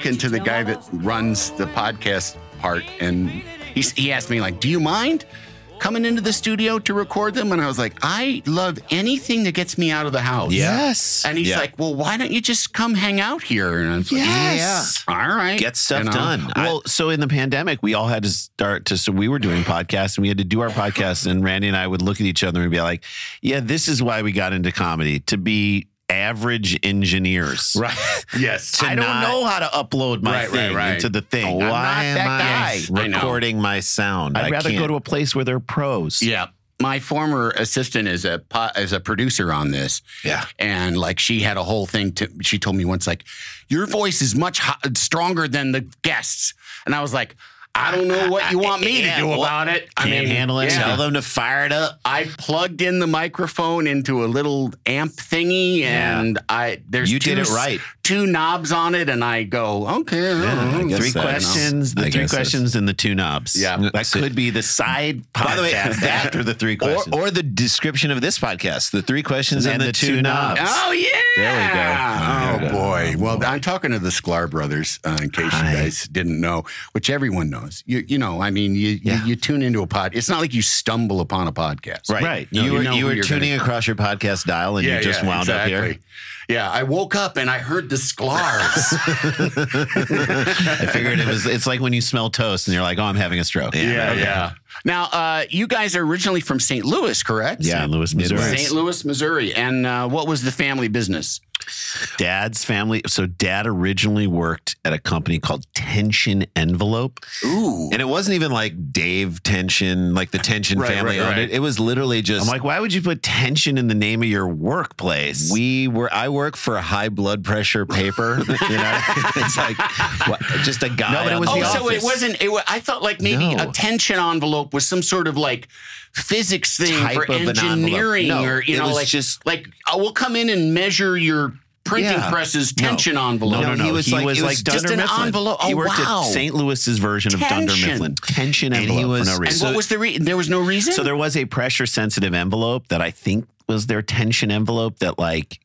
Talking to the guy that runs the podcast part, and he, he asked me, like, do you mind coming into the studio to record them? And I was like, I love anything that gets me out of the house. Yes. And he's Yeah. like, well, why don't you just come hang out here? And I was like, Yes. all right. Get stuff You know? done. I- Well, so in the pandemic, we all had to start to. So we were doing podcasts, and we had to do our podcasts. And Randy and I would look at each other and be like, "Yeah, this is why we got into comedy to be average engineers." Right. yes. I don't know how to upload my Right, right, thing right. into the thing. Why I'm not am that I guy. Recording my sound? I'd rather go to a place where they're pros. Yeah. My former assistant is a is a producer on this. Yeah. And like she had a whole thing to she told me once like your voice is much ho- stronger than the guests. And I was like, I don't know what you want me Yeah, to do well, about it. I Can't mean, handle it. yeah. Tell them to fire it up. I plugged in the microphone into a little amp thingy, and I there's You two, did it right. Two knobs on it, and I go okay. I don't Three guess that, questions, I the three guess that's- questions, and the two knobs. Yeah. that could be the side podcast By the way, that- after the three Or, questions. or the description of this podcast, the three questions and, And the, the two, two knobs. knobs. Oh yeah! There we go. Oh boy! Well, I'm talking to the Sklar brothers, uh, in case Hi. you guys didn't know, which everyone knows. You you know, I mean, you Yeah. you, you tune into a pod. It's not like you stumble upon a podcast, Right. Right. You, No, were you know you who were you're tuning gonna- across your podcast dial and you just wound up here. Yeah, I woke up and I heard the Sklars. I figured it was. It's like when you smell toast and you're like, "Oh, I'm having a stroke." yeah, yeah. Now, uh, you guys are originally from St. Louis, correct? Yeah, St. Louis, Missouri. St. Louis, Missouri. And uh, what was the family business? Dad's family. So dad originally worked at a company called Tension Envelope. Ooh. And it wasn't even like Dave Tension, like the Tension Right, family right, owned right. it. It was literally just I'm like, why would you put tension in the name of your workplace? we were I work for a high blood pressure paper. you know, it's like what, just a guy. No, but it was the Oh, the so it wasn't. It, wa- I thought like maybe No. a tension envelope was some sort of like physics thing Type for of an envelope. engineering, No, or you it know, was like just- like oh, we'll come in and measure your printing Yeah. press's tension envelope. No, no, no. he was like- it was just Dunder an Mifflin. envelope. Oh, he worked wow. at St. Louis's version of Dunder Tension. Mifflin. Tension And he envelope was- for no and reason. what was the re- there was no reason. So there was a pressure sensitive envelope that I think was their tension envelope that like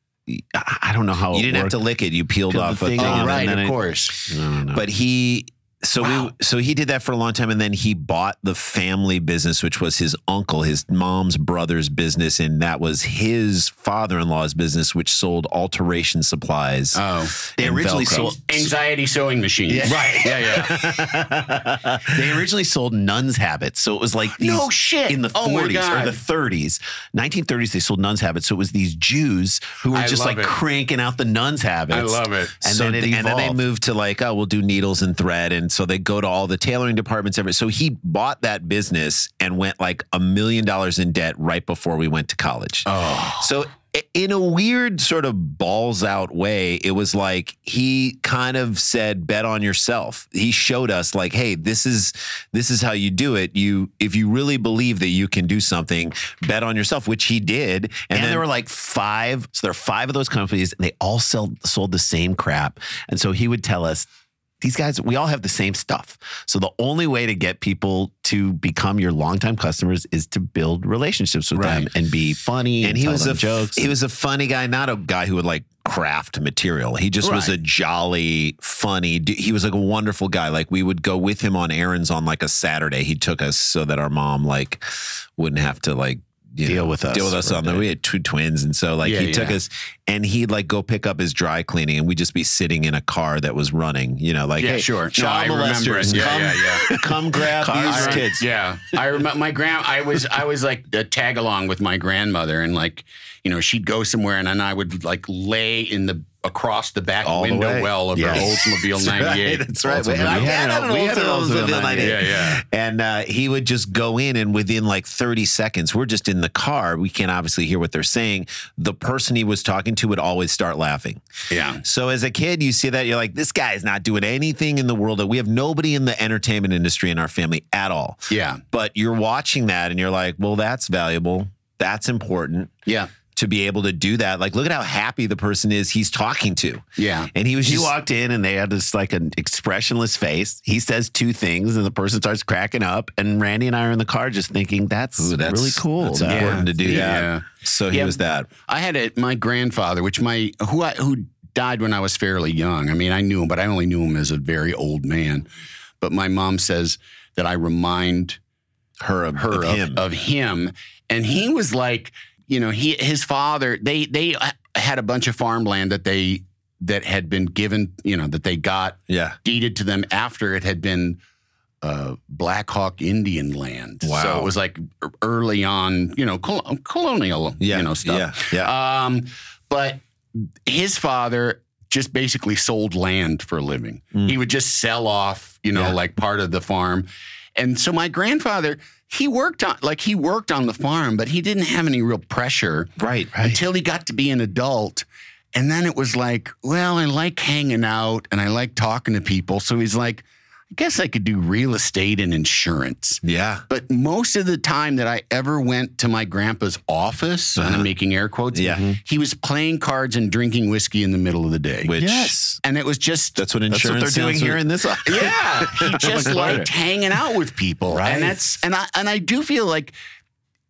I I don't know how you it didn't have to lick it. You peeled off the a thing thing. oh, and right, then of I- course. No, no. But he so Wow. we so he did that for a long time and then he bought the family business which was his uncle his mom's brother's business and that was his father-in-law's business which sold alteration supplies Oh, they originally Velcro. sold anxiety sewing machine. Right. Yeah, yeah. they originally sold nuns habits. So it was like these No shit. in the Oh 40s God. or the 30s. 1930s they sold nuns habits. So it was these Jews who were I just like it. cranking out the nuns habits. I love it. And so then it and then they moved to like, oh, we'll do needles and thread. And so they go to all the tailoring departments. Every so he bought that business and went like a million dollars in debt right before we went to college. Oh. So in a weird sort of balls out way, it was like he kind of said, "Bet on yourself." He showed us like, "Hey, this is this is how you do it. You if you really believe that you can do something, bet on yourself," which he did. And, then there were like five. So there are five of those companies, and they all sell, sold the same crap. And so he would tell us, these guys, we all have the same stuff. So the only way to get people to become your longtime customers is to build relationships with them and be funny. And, and he was a jokes. he was a funny guy, not a guy who would like craft material. He just was a jolly, funny. He was like a wonderful guy. Like we would go with him on errands on like a Saturday. He took us so that our mom like wouldn't have to like you Deal know, with us Deal with us on the. We had two twins, and so like Yeah, he took us, and he'd like go pick up his dry cleaning, and we'd just be sitting in a car that was running. You know, like Yeah, hey, sure. No, child I remember it. Yeah, come, yeah, yeah. come grab these I- kids. Yeah, I remember my grand. I was I was like a tag along with my grandmother, and like you know she'd go somewhere, and then I would like lay in the across the back All window way. well of Yes. her Oldsmobile '98. That's right. Oldsmobile. And I We had had an- an we had an Oldsmobile Oldsmobile 98. Yeah, yeah. And uh, he would just go in, and within like 30 seconds, we're just in the car. We can't obviously hear what they're saying. The person he was talking to would always start laughing. Yeah. So as a kid, you see that you're like, this guy is not doing anything in the world. That we have nobody in the entertainment industry in our family at all. Yeah. But you're watching that, and you're like, well, that's valuable. That's important Yeah. To be able to do that. Like, look at how happy the person is he's talking to. Yeah. And he was He just walked in and they had this like an expressionless face. He says two things and the person starts cracking up. And Randy and I are in the car just thinking that's, Ooh, that's really cool. That's That- important to do Yeah. that. So he Yeah. was that. I had a, my grandfather, which my who I, who died when I was fairly young. I mean, I knew him, but I only knew him as a very old man. But my mom says that I remind Her of, her of of, him. of him, and he was like, you know, he his father. They they had a bunch of farmland that they that had been given, you know, that they got yeah. deeded to them after it had been uh, Black Hawk Indian land. Wow. So it was like early on, you know, col- colonial, Yeah. you know, stuff. Yeah. Yeah. Um, but his father just basically sold land for a living. He would just sell off, you know, Mm. Yeah. like part of the farm. And so my grandfather, he worked on like he worked on the farm, but he didn't have any real pressure right. until he got to be an adult. And then it was like, well, I like hanging out and I like talking to people. So he's like, I guess I could do real estate and insurance. Yeah. But most of the time that I ever went to my grandpa's office, and I'm making air quotes, Uh-huh. Yeah. he was playing cards and drinking whiskey in the middle of the day. Which Yes. and it was just that's what That's insurance what they're doing here like. in this. Office. Yeah, he just liked hanging out with people, Right. and that's and I and I do feel like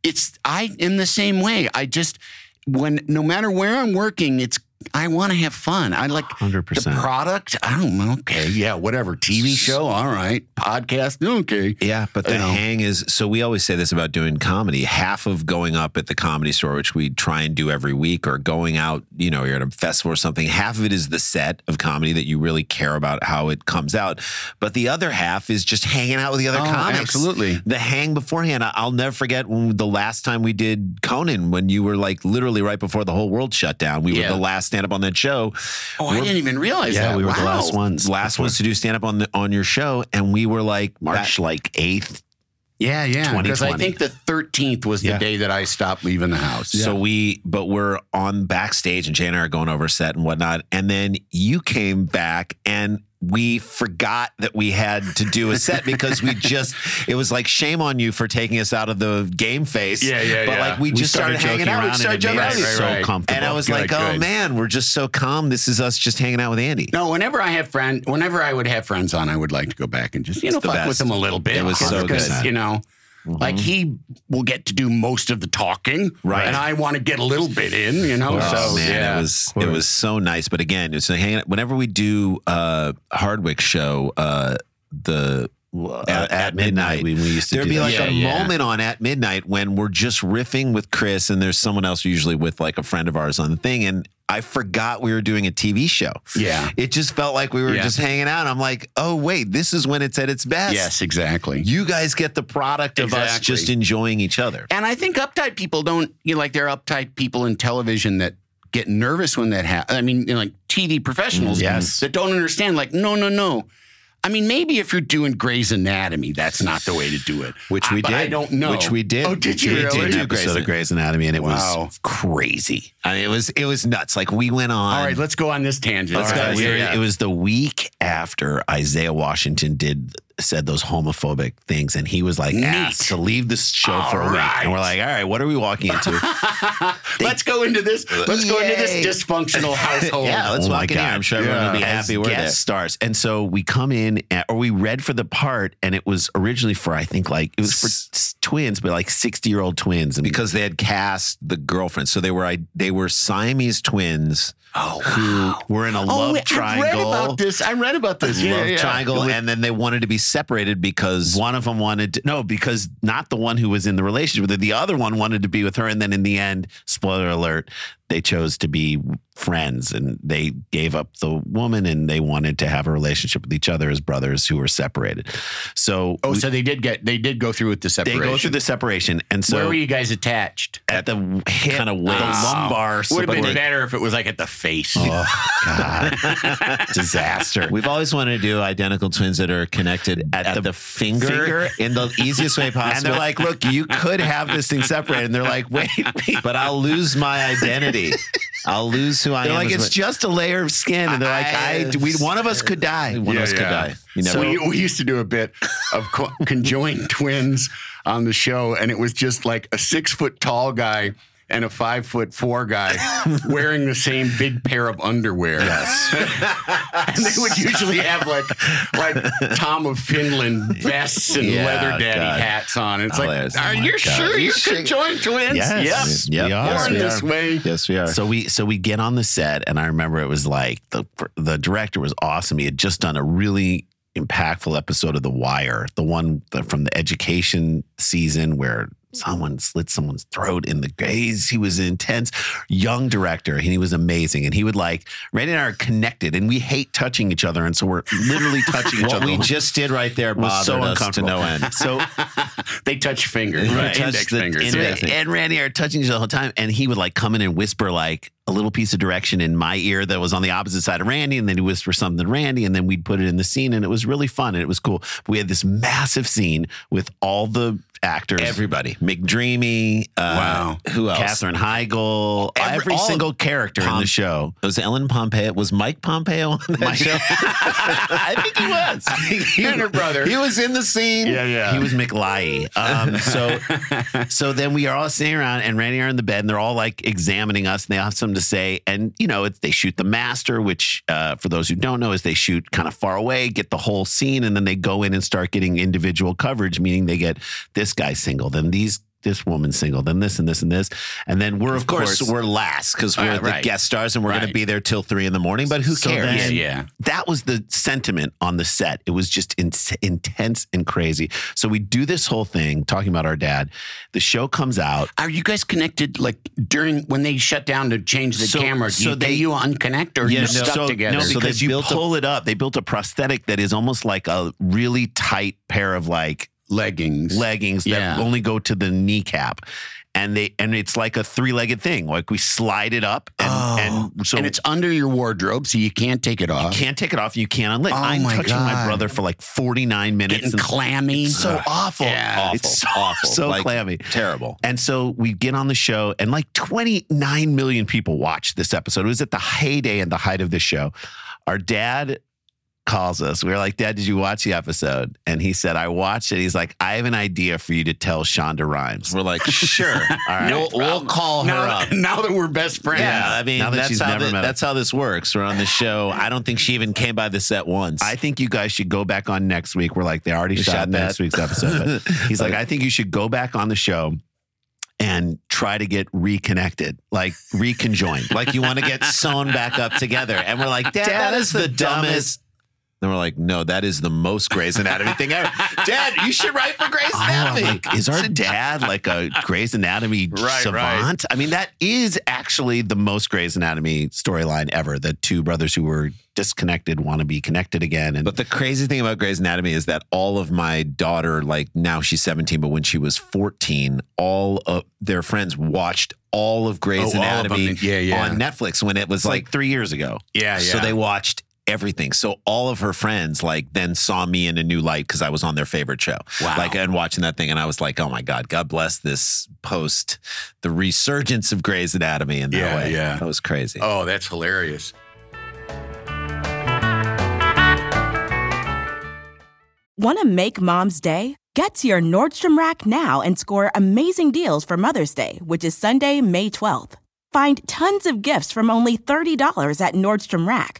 it's I am the same way. I just when no matter where I'm working, it's I want to have fun. I like 100%. the product. I don't know. Okay, yeah, whatever. TV show, all right. Podcast, okay. Yeah, but the You know. hang is so we always say this about doing comedy. Half of going up at the comedy store, which we try and do every week, or going out, you know, you're at a festival or something, half of it is the set of comedy that you really care about how it comes out. But the other half is just hanging out with the other Oh, comics. absolutely. The hang beforehand. I'll never forget when the last time we did Conan when you were like literally right before the whole world shut down. We Yeah. were the last stand up on that show. Oh, I didn't even realize Yeah, that. we were the last ones. Last ones to do stand up on the on your show, and we were like March like 8th. Yeah, yeah. Because I think the 13th was the Yeah. day that I stopped leaving the house. So we, but we're on backstage and Jay and I are going over set and whatnot. And then you came back and we forgot that we had to do a set because we just, it was like shame on you for taking us out of the game face. Yeah, yeah, But yeah. like we, We just started, started hanging joking out. We started and joking around. us Right, so right, right. comfortable. And I was Good, like, oh good. man, we're just so calm. This is us just hanging out with Andy. No, whenever I have friend, whenever I would have friends on, I would like to go back and just you know the fuck best. with them a little bit. It was so good. you know. Like he will get to do most of the talking, Right. And I want to get a little bit in, you know. Oh so man, yeah. it was it was so nice. But again, it's like hanging. Whenever we do uh Hardwick show, uh the at, at midnight, we, we used to There'd be that. like Yeah, a yeah. moment on at midnight when we're just riffing with Chris, and there's someone else usually with like a friend of ours on the thing, and I forgot we were doing a TV show. Yeah. it just felt like we were Yeah. just hanging out. I'm like, oh wait, this is when it's at its best. yes, exactly. you guys get the product of us just enjoying each other. And I think uptight people don't, you know, like there are uptight people in television that get nervous when that happens. I mean, you know, like TV professionals mm, Yes. that don't understand, like, no, no, no. I mean, maybe if you're doing Grey's Anatomy, that's not the way to do it. Which we but did. I don't know. Which we did. Oh, did you We really? did an episode of Grey's Anatomy, and it Wow. was crazy. I mean, it was it was nuts. Like we went on. All right, let's go on this tangent. Let's go. right, We We were- were- yeah. It was the week after Isaiah Washington did said those homophobic things, and he was like Neat. asked to leave the show All for a week. And we're like, all right, what are we walking into? let's go into this. Let's go into this dysfunctional household. Yeah, let's Oh walk in here. I'm sure everyone will be As happy we're guest there. stars. And so we come in, at, or we read for the part, and it was originally for I think like it was for s- twins, but like sixty year old twins. And because they had cast the girlfriend. So they were I- they were Siamese twins Oh, who were in a oh, love Oh, love I read about this. I read about this. Yeah, love yeah. triangle, was- and then they wanted to be separated because One of them wanted to, no, because not the one who was in the relationship with her. The other one wanted to be with her. And then in the end, spoiler alert, they chose to be friends and they gave up the woman and they wanted to have a relationship with each other as brothers who were separated. So, Oh, we- so they did get they did go through with the separation. they go through the separation. And so Where were you guys attached? at the hip, kinda the waist. lumbar Would have been better if it was like at the face. Oh, God. Disaster. We've always wanted to do identical twins that are connected at, At the, the finger, finger. in the easiest way possible. And they're like, look, you could have this thing separated. And they're like, wait, wait. but I'll lose my identity. I'll lose who I They're am. like, as it's what- just a layer of skin. And they're like, I, we, one of us could die. one of us could die. You never. we, we used to do a bit of co- conjoined twins on the show, and it was just like a six foot tall guy and a five foot four guy wearing the same big pair of underwear. Yes, and they would usually have like like Tom of Finland vests and Yeah, leather daddy God. hats on. It's Hilarious. like, are Oh you God. sure you're Sure. conjoined twins? Yes. Yep. We are. Born Yes, we this way. yes, we are. So we so we get on the set, and I remember it was like the the director was awesome. He had just done a really impactful episode of The Wire, the one that- from the education season where someone slit someone's throat in the gaze. He was an intense young director, and he was amazing. And he would like Randy and I are connected, and we hate touching each other, and so we're literally touching each what other. we just did right there was so uncomfortable. no end. So They touch fingers, Right. index Touch the fingers. Index. and Randy are touching each other the whole time, and he would like come in and whisper like a little piece of direction in my ear that was on the opposite side of Randy, and then he whisper something to Randy, and then we'd put it in the scene, and it was really fun and it was cool. We had this massive scene with all the actors. Everybody, McDreamy. Uh, Wow. Who else? Katherine Heigl, Every- every, single character in the show. Was Ellen Pompeo? Was Mike Pompeo on that Mike- show? I think he was. He and her brother. He was in the scene. yeah, yeah. He was McLye. Um, so, so then we are all sitting around, and Randy are in the bed, and they're all like examining us, and they have something to say. And you know, they shoot the master, which uh, for those who don't know, is they shoot kind of far away, get the whole scene, and then they go in and start getting individual coverage, meaning they get this guy single, then these. This woman single, then this and this and this, and then we're of, Of course, we're last because uh, we're Right, the right. guest stars and we're going to be there till three in the morning. But who So cares? then- yeah, yeah. that was the sentiment on the set. It was just in- intense and crazy. So we do this whole thing talking about our dad. The show comes out. Are you guys connected like during when they shut down to change the So- camera? Do so you, they- they you unconnect or Yeah, you no, stuck so, together? No, So because they you built a- pull it up. They built a prosthetic that is almost like a really tight pair of like leggings. leggings that Yeah. only go to the kneecap. And they and it's like a three-legged thing. Like we slide it up and, Oh. and so and it's under your wardrobe, so you can't take it off you can't take it off. You can't unlink. Oh I'm my touching my brother for like 49 minutes. Getting and- clammy. It's so awful. Yeah. awful, It's so, awful, so Like, clammy. terrible. And so we get on the show, and like 29 million people watched this episode. It was at the heyday and the height of the show. Our dad calls us. We were like, Dad, did you watch the episode? And he said, I watched it. He's like, I have an idea for you to tell Shonda Rhimes. We're like, sure. All right. No we'll, we'll problem. call her now, up. now that we're best friends. Yeah, I mean Now that that's she's how never the- met that's how this works. We're on the show. I don't think she even came by the set once. I think you guys should go back on next week. We're like, they already We shot, shot next week's episode. But he's like, I think you should go back on the show and try to get reconnected, like reconjoined. like you want to get sewn back up together, and we're like, Dad, that is the dumbest. Then we're like, no, that is the most Grey's Anatomy thing ever. Dad, you should write for Grey's Anatomy. like, is our dad like a Grey's Anatomy Right, savant? I mean, that is actually the most Grey's Anatomy storyline ever. The two brothers who were disconnected want to be connected again. And But the crazy thing about Grey's Anatomy is that all of my daughter, like now she's 17, but when she was 14, all of their friends watched all of Grey's Oh, all of Anatomy. Yeah, yeah. on Netflix when it was it's like, three years ago. Yeah, yeah, So they watched everything. So all of her friends like then saw me in a new light because I was on their favorite show. Wow. Like and watching that thing, and I was like, oh my god, God bless this post, the resurgence of Grey's Anatomy in that Yeah, way. yeah. that was crazy. Oh, that's hilarious. Want to make mom's day? Get to your Nordstrom Rack now and score amazing deals for Mother's Day, which is Sunday, May 12th. Find tons of gifts from only $30 at Nordstrom Rack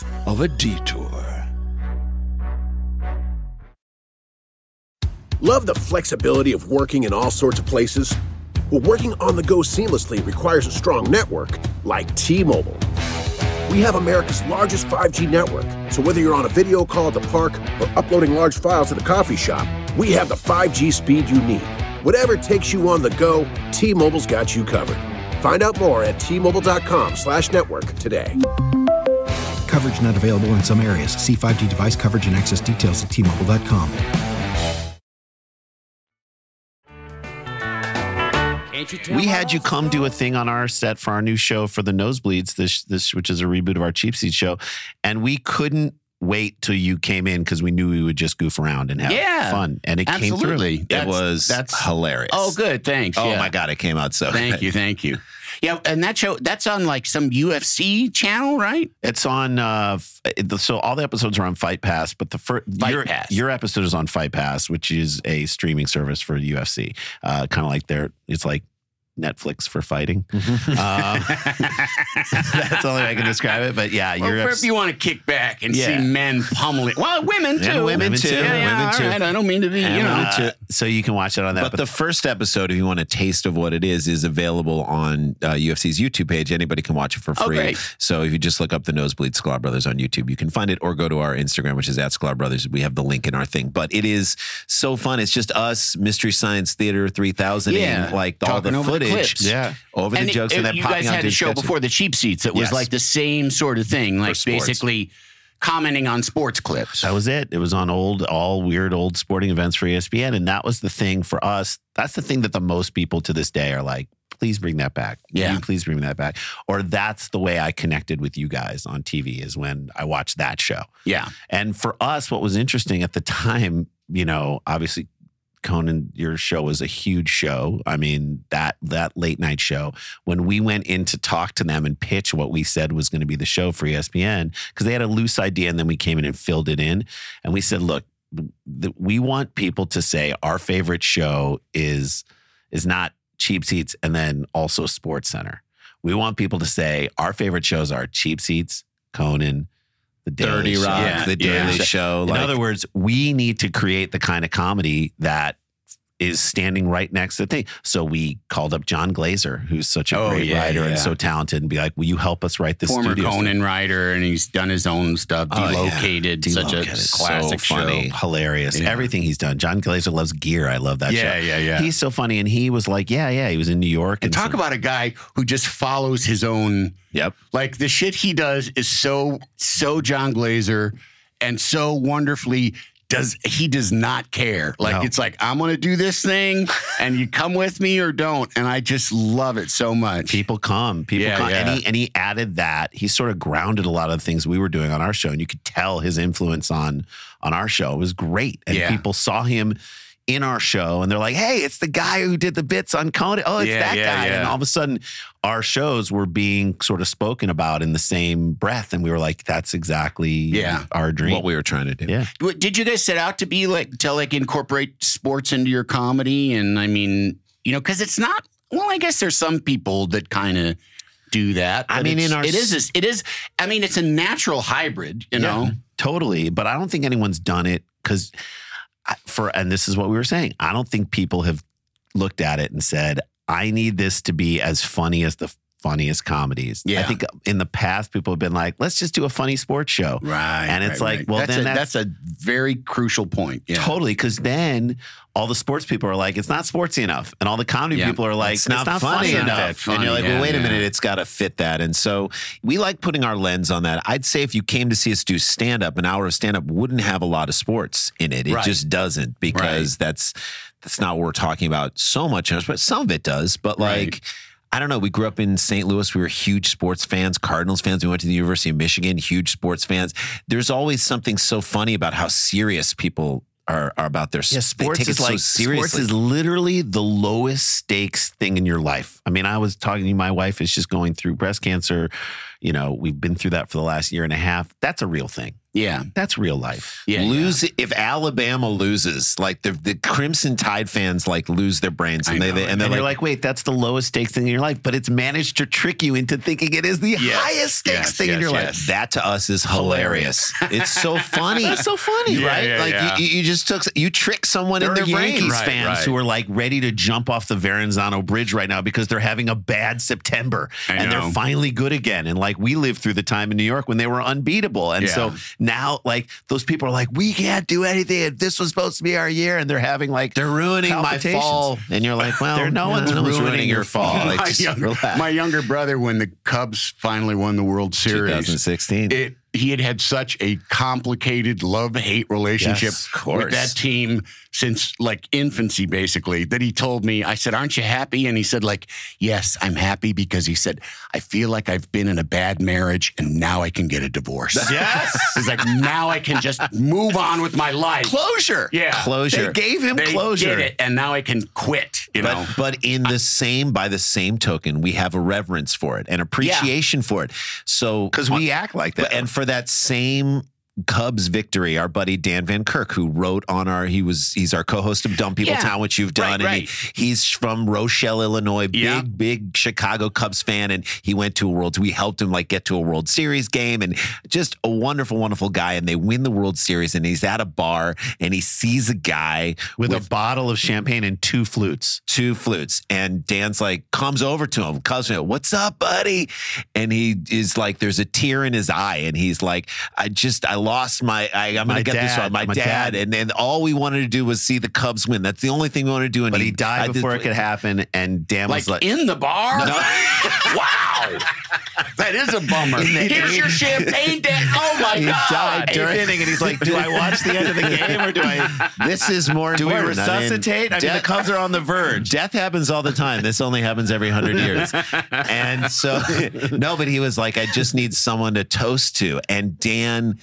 of a detour. Love the flexibility of working in all sorts of places? Well, working on the go seamlessly requires a strong network like T Mobile. We have America's largest 5G network, so whether you're on a video call at the park or uploading large files at the coffee shop, we have the 5G speed you need. Whatever takes you on the go, T Mobile's got you covered. Find out more at T-Mobile.com slash network today. Coverage not available in some areas. See 5G device coverage and access details at T-Mobile.com. We had you come do a thing on our set for our new show for the Nosebleeds, this this which is a reboot of our Cheap Seat show, and we couldn't wait till you came in because we knew we would just goof around and have Yeah, fun, and it absolutely. came through. It was that's- hilarious. Oh, good. Thanks. Oh yeah. my god, it came out so. Thank good. you. Thank you. Yeah, and that show that's on like some UFC channel, right? It's on. Uh, so all the episodes are on Fight Pass, but the first your, Pass. your episode is on Fight Pass, which is a streaming service for UFC. Uh, kind of like their. It's like Netflix for fighting. Mm-hmm. That's the only way I can describe it. But yeah, Or your if you want to kick back and Yeah. see men pummeling, well, women too, And women too. Yeah, yeah, Women all too. right, I don't mean to be, you know. uh, so you can watch it on that. But the first episode, if you want a taste of what it is, is available on uh, UFC's YouTube page. Anybody can watch it for Oh, free. So if you just look up the Nosebleed Sklar Brothers on YouTube, you can find it or go to our Instagram, which is at Sklar Brothers. We have the link in our thing. But it is so fun. It's just us, Mystery Science Theater 3000, Yeah. like all Talking the over the footage. Clips. Yeah. Over the and jokes it- and then you popping guys had a to show sketches. before the cheap seats It was Yes. like the same sort of thing, like basically commenting on sports clips. That was it. It was on old, all weird old sporting events for ESPN. And that was the thing for us. That's the thing that the most people to this day are like, please bring that back. Will Yeah. you Please bring that back. Or that's the way I connected with you guys on TV is when I watched that show. Yeah. And for us, what was interesting at the time, you know, obviously Conan, your show was a huge show. I mean, that that late night show. When we went in to talk to them and pitch what we said was going to be the show for ESPN, because they had a loose idea, and then we came in and filled it in. And we said, look, th- we want people to say our favorite show is is not cheap seats and then also Sports Center. We want people to say our favorite shows are cheap seats, Conan, the Daily Dirty Rock, Yeah, The Daily yeah. Show. In like- other words, we need to create the kind of comedy that is standing right next to the thing. So we called up Jon Glaser, who's such a Oh, great yeah, writer and so talented, and be like, "Will you help us write this Former studio stuff?" Conan writer, and he's done his own stuff. Oh, yeah. Delocated, such a Delocated. So classic funny, show. hilarious. Yeah. Everything he's done. Jon Glaser loves gear. I love that Yeah, show. yeah, yeah. He's so funny, and he was like, "Yeah, yeah." He was in New York, And talk some- about a guy who just follows his own. Yep. Like the shit he does is so so Jon Glaser, and so wonderfully does he does not care. Like No. it's like I'm gonna do this thing, and you come with me or don't, and I just love it so much. People come, people Yeah, come, and yeah. he and he added that. He sort of grounded a lot of the things we were doing on our show, and you could tell his influence on on our show. It was great, and Yeah. people saw him in our show, and they're like, "Hey, it's the guy who did the bits on Conan. Oh, it's Yeah, that yeah, guy!" And all of a sudden, our shows were being sort of spoken about in the same breath, and we were like, "That's exactly Yeah. our dream." what we were trying to do. yeah. Did you guys set out to be like to like incorporate sports into your comedy? And I mean, you know, because it's not. Well, I guess there's some people that kind of do that. I mean, in our it is it is. I mean, it's a natural hybrid. You know. Totally. But I don't think anyone's done it because for and this is what we were saying. I don't think people have looked at it and said, "I need this to be as funny as the funniest comedies. Yeah. I think in the past people have been like, let's just do a funny sports show. Right. And it's right, like, right. well, that's then a, that's, that's a very crucial point. Yeah. totally because then all the sports people are like, it's not sportsy enough, and all the comedy Yeah. people are like, it's not, funny, funny enough. enough. and you're like, Yeah, well, wait a minute, it's got to fit that. And so we like putting our lens on that. I'd say if you came to see us do stand up, an hour of stand up wouldn't have a lot of sports in it. It Right. just doesn't because that's that's not what we're talking about so much. But some of it does. But like. I don't know. We grew up in St. Louis. We were huge sports fans, Cardinals fans. We went to the University of Michigan, huge sports fans. There's always something so funny about how serious people are, are about their Yeah, they sports take is it like so seriously. sports is literally the lowest stakes thing in your life. I mean, I was talking to you, my wife is just going through breast cancer. You know, we've been through that for the last year and a half. That's a real thing. Yeah. That's real life. Yeah. lose if Alabama loses, like the the Crimson Tide fans like lose their brains and I they, know, they and they're like, like, wait, that's the lowest stakes thing in your life, but it's managed to trick you into thinking it is the highest stakes yes, thing in your yes. life. that to us is hilarious. it's so funny. That's so funny, Yeah, right? yeah, like yeah. You, you just took you tricked someone in their Yankees brains. Right, fans right. who are like ready to jump off the Verrazano Bridge right now because they're having a bad September I and know. they're finally good again. And like we lived through the time in New York when they were unbeatable. And so Yeah. Now like those people are like, we can't do anything. This was supposed to be our year. And they're having like They're ruining my fall, and you're like, well, no one's ruining your fall. Like, my, just younger, relax. my younger brother, when the Cubs finally won the World Series, 2016. it he had had such a complicated love hate relationship Yes, with that team since like infancy basically that he told me i said aren't you happy and he said like yes i'm happy because he said i feel like i've been in a bad marriage and now i can get a divorce Yes. he's like now i can just move on with my life closure. yeah Closure. They gave him they closure. did it and now i can quit you know But, but in the same, by the same token, we have a reverence for it and appreciation for it. So, Because we act like that. and for that same Cubs victory, our buddy Dan Van Kirk, who wrote on our, he was, he's our co-host of Dumb People Yeah. Town, which you've done. Right, and he, he's from Rochelle, Illinois, big, Yeah. big Chicago Cubs fan. And he went to a World, we helped him like get to a World Series game and just a wonderful, wonderful guy. And they win the World Series and he's at a bar and he sees a guy with, a bottle of champagne and two flutes. two flutes. And Dan's like, comes over to him, comes to him, what's up, buddy? And he is like, there's a tear in his eye. And he's like, I just, I lost my, I, I'm going to get this dad, one, my, my dad. dad. And then all we wanted to do was see the Cubs win. That's the only thing we wanted to do. And But he died I did- before it could happen. And Dan like, was like, in the bar wow that is a bummer here's your champagne Dan. oh my he god died during inning, and he's like, "Do I watch the end of the game or do I This is more do we important. I mean, resuscitate?" I mean, the Cubs are on the verge. Death happens all the time. This only happens every hundred years. And so, no, but he was like, I just need someone to toast to. And Dan,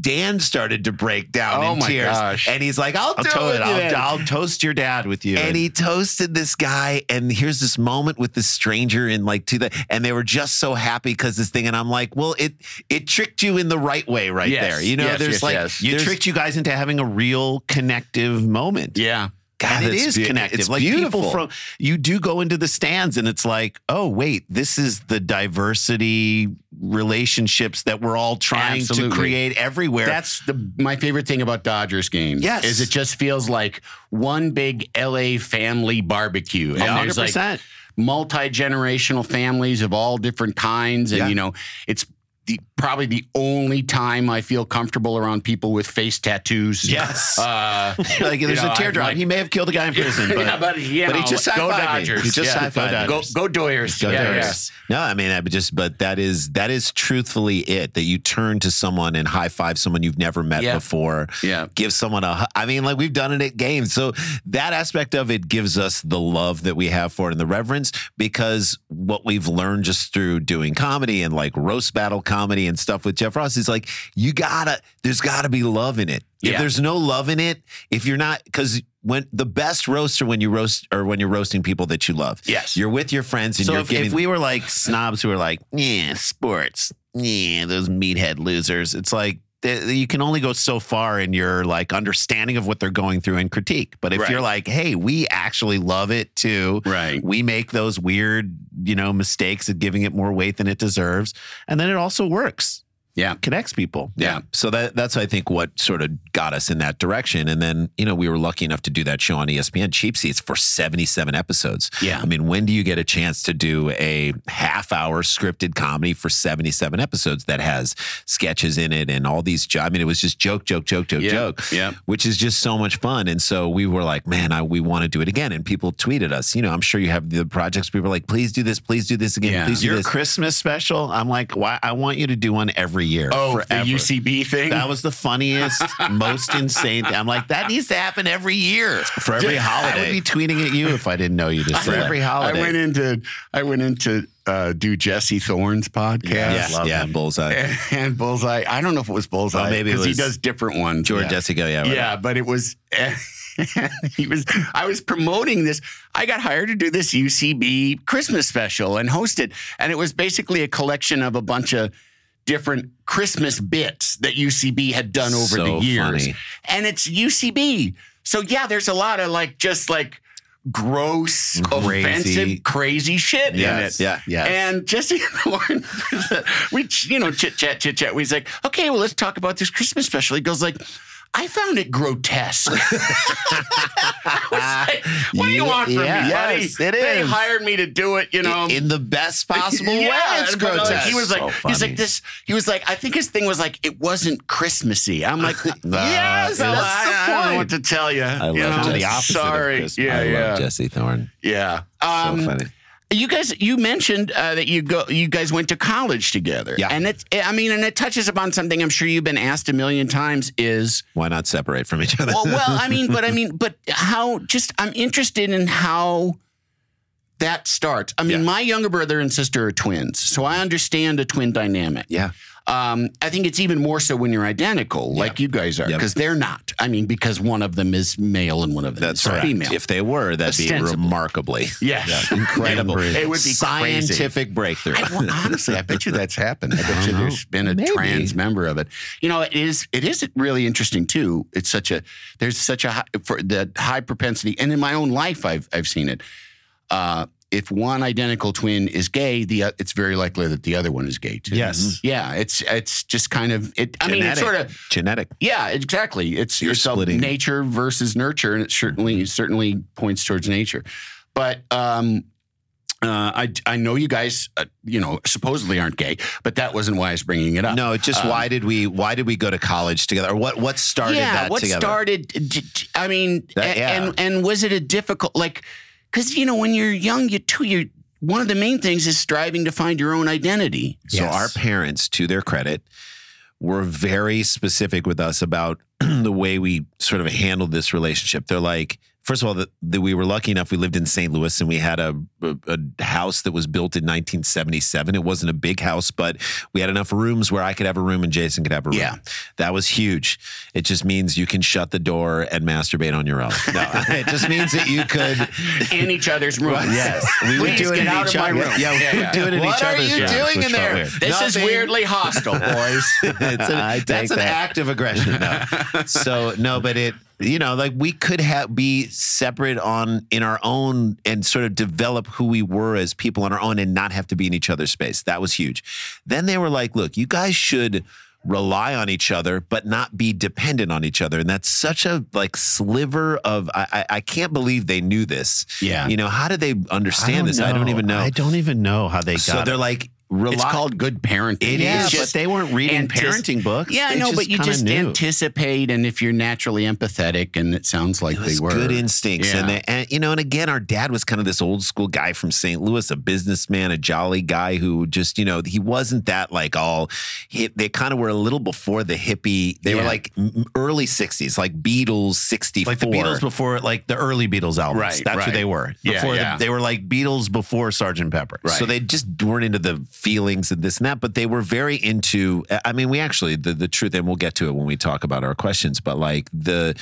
Dan started to break down Oh in tears. gosh. And he's like, I'll, I'll, do to- it. I'll. I'll toast your dad with you. and he toasted this guy, and here's this moment with this stranger in like to the, and they were just so happy because this thing, and I'm like, well, it it tricked you in the right way right Yes, there. You know, yes, there's yes, like you tricked you guys into having a real connective moment. yeah God, and it's is connective. It's like beautiful. people from you do go into the stands and it's like, oh wait, this is the diversity relationships that we're all trying Absolutely. to create everywhere. That's the my favorite thing about Dodgers games. Yes. is it just feels like one big LA family barbecue, and Yeah, there's like 100%. multi generational families of all different kinds, and Yeah. you know it's. The, probably the only time I feel comfortable around people with face tattoos. Yes. Uh, like there's know, a teardrop. like- he may have killed a guy in prison, but, yeah, but, you but he just go high-fived me. Dodgers. He just yeah. go, me. go, go Doyers. Go yeah, Dodgers. No, I mean, I just, but that is that is truthfully it. That you turn to someone and high five someone you've never met Yeah. before. Yeah. give someone a. I mean, like we've done it at games, so that aspect of it gives us the love that we have for it and the reverence because what we've learned just through doing comedy and like roast battle comedy and stuff with Jeff Ross is like you gotta. There's gotta be love in it. If Yeah. there's no love in it, if you're not, because when the best roaster when you roast or when you're roasting people that you love, Yes. you're with your friends and so you're if, giving. if we were like snobs who were like, yeah, sports, yeah, those meathead losers, it's like you can only go so far in your like understanding of what they're going through and critique. But if Right. you're like, hey, we actually love it too. Right. We make those weird, you know, mistakes of giving it more weight than it deserves. And then it also works. Yeah. connects people. Yeah. So that that's I think what sort of got us in that direction. And then, you know, we were lucky enough to do that show on ESPN Cheap Seats for 77 episodes. Yeah. I mean, when do you get a chance to do a half hour scripted comedy for 77 episodes that has sketches in it and all these jo- I mean, it was just joke, joke, joke, joke, Yeah. joke. Yeah. Which is just so much fun. And so we were like, man, I, we want to do it again. And people tweeted us. You know, I'm sure you have the projects people are like, please do this, please do this again, Yeah. please do Your this. Christmas special, I'm like, why? I want you to do one every year. Oh, forever. the UCB thing. That was the funniest, most insane thing. I'm like, that needs to happen every year For every holiday. I would be tweeting at you if I didn't know you to For every holiday. I went into I went into uh, do Jesse Thorn's podcast. Yeah. love yeah, him. bullseye. And, and Bullseye. I don't know if it was Bullseye. Oh, maybe it because he does different ones. George yeah. Jessica, yeah. right. Yeah, but it was. he was. I was promoting this. I got hired to do this UCB Christmas special and host it, and it was basically a collection of a bunch of different Christmas bits that UCB had done over So the years, funny. and it's UCB. So yeah, there's a lot of like just like gross, Crazy. offensive, crazy shit Yes, in it. yeah, yes. And Jesse Thorn, we you know chit chat, chit chat. He's like, okay, well, let's talk about this Christmas special. He goes like. I found it grotesque. Like, what do you want from Yeah. me, buddy? Yes, it They is. hired me to do it, you know. in the best possible way. It's but, like, grotesque. he was like, So he's funny. like this. He was like, I think his thing was like, it wasn't Christmassy. I'm like, yes, that's I, the I don't know what to tell you. I you love know? Jesse. the opposite of Sorry, Christmas. yeah, I yeah, love Jesse Thorn. yeah. Um, So funny. You guys, you mentioned uh, that you go, you guys went to college together. Yeah. and it's, I mean, and it touches upon something I'm sure you've been asked a million times. Is Why not separate from each other? well, well, I mean, but I mean, but how? Just I'm interested in how that starts. I mean, Yeah. my younger brother and sister are twins, so I understand a twin dynamic. yeah. Um, I think it's even more so when you're identical, like you guys are, Yep. because they're not. I mean, because one of them is male and one of them That's is right. female. If they were, that'd be remarkably yes, incredible. It would be scientific breakthrough. I, well, honestly, I bet you that's happened. I bet you there's been a Maybe. trans member of it. You know, it is it is really interesting too. It's such a there's such a high, for the high propensity, and in my own life, I've I've seen it. Uh, if one identical twin is gay, the o- it's very likely that the other one is gay too. Yes. Yeah, it's it's just kind of it. I mean, it's sort of genetic. yeah, exactly. It's You're a splitting. nature versus nurture, and it certainly certainly points towards nature. But um, uh, I I know you guys, uh, you know, supposedly aren't gay, but that wasn't why I was bringing it up. No, just Um, why did we why did we go to college together? Or what what started yeah, that what together? started? I mean, That- yeah. and and was it a difficult like? Because you know, when you're young, you too you. One of the main things is striving to find your own identity. So our parents, to their credit, were very specific with us about the way we sort of handled this relationship. They're like, first of all, that we were lucky enough. We lived in St. Louis and we had a, a, a house that was built in 1977. It wasn't a big house, but we had enough rooms where I could have a room and Jason could have a room. Yeah. That was huge. It just means you can shut the door and masturbate on your own. No, it just means that you could. in each other's room. Yes, we would Please do it in each other's room. Yeah, we Yeah, would yeah. do it in What each are you doing in there? weird. This is weirdly hostile, boys. it's an, that's an that. act of aggression. No. so no, but it you know like we could have be separate on in our own and sort of develop who we were as people on our own and not have to be in each other's space. That was huge. Then they were like, look, you guys should rely on each other but not be dependent on each other and that's such a like sliver of i i, I can't believe they knew this Yeah. you know how do they understand don't this i don't even know I don't even know how they got so they're it. like rely It's called good parenting. It yeah, is but they weren't reading antis- parenting books. Yeah, I know, but you just knew. anticipate, and if you're naturally empathetic, and it sounds like It they were good instincts, and, they, and you know, and again, our dad was kind of this old school guy from St. Louis, a businessman, a jolly guy who just, you know, he wasn't that like all. He, they kind of were a little before the hippie. They were like early '60s, like Beatles '64, like the Beatles before, like the early Beatles albums. Right, That's right. who they were. Yeah, Before yeah. The, they were like Beatles before Sergeant Pepper. Right. So they just weren't into the feelings and this and that, but they were very into. I mean, we actually the the truth, and we'll get to it when we talk about our questions. But like the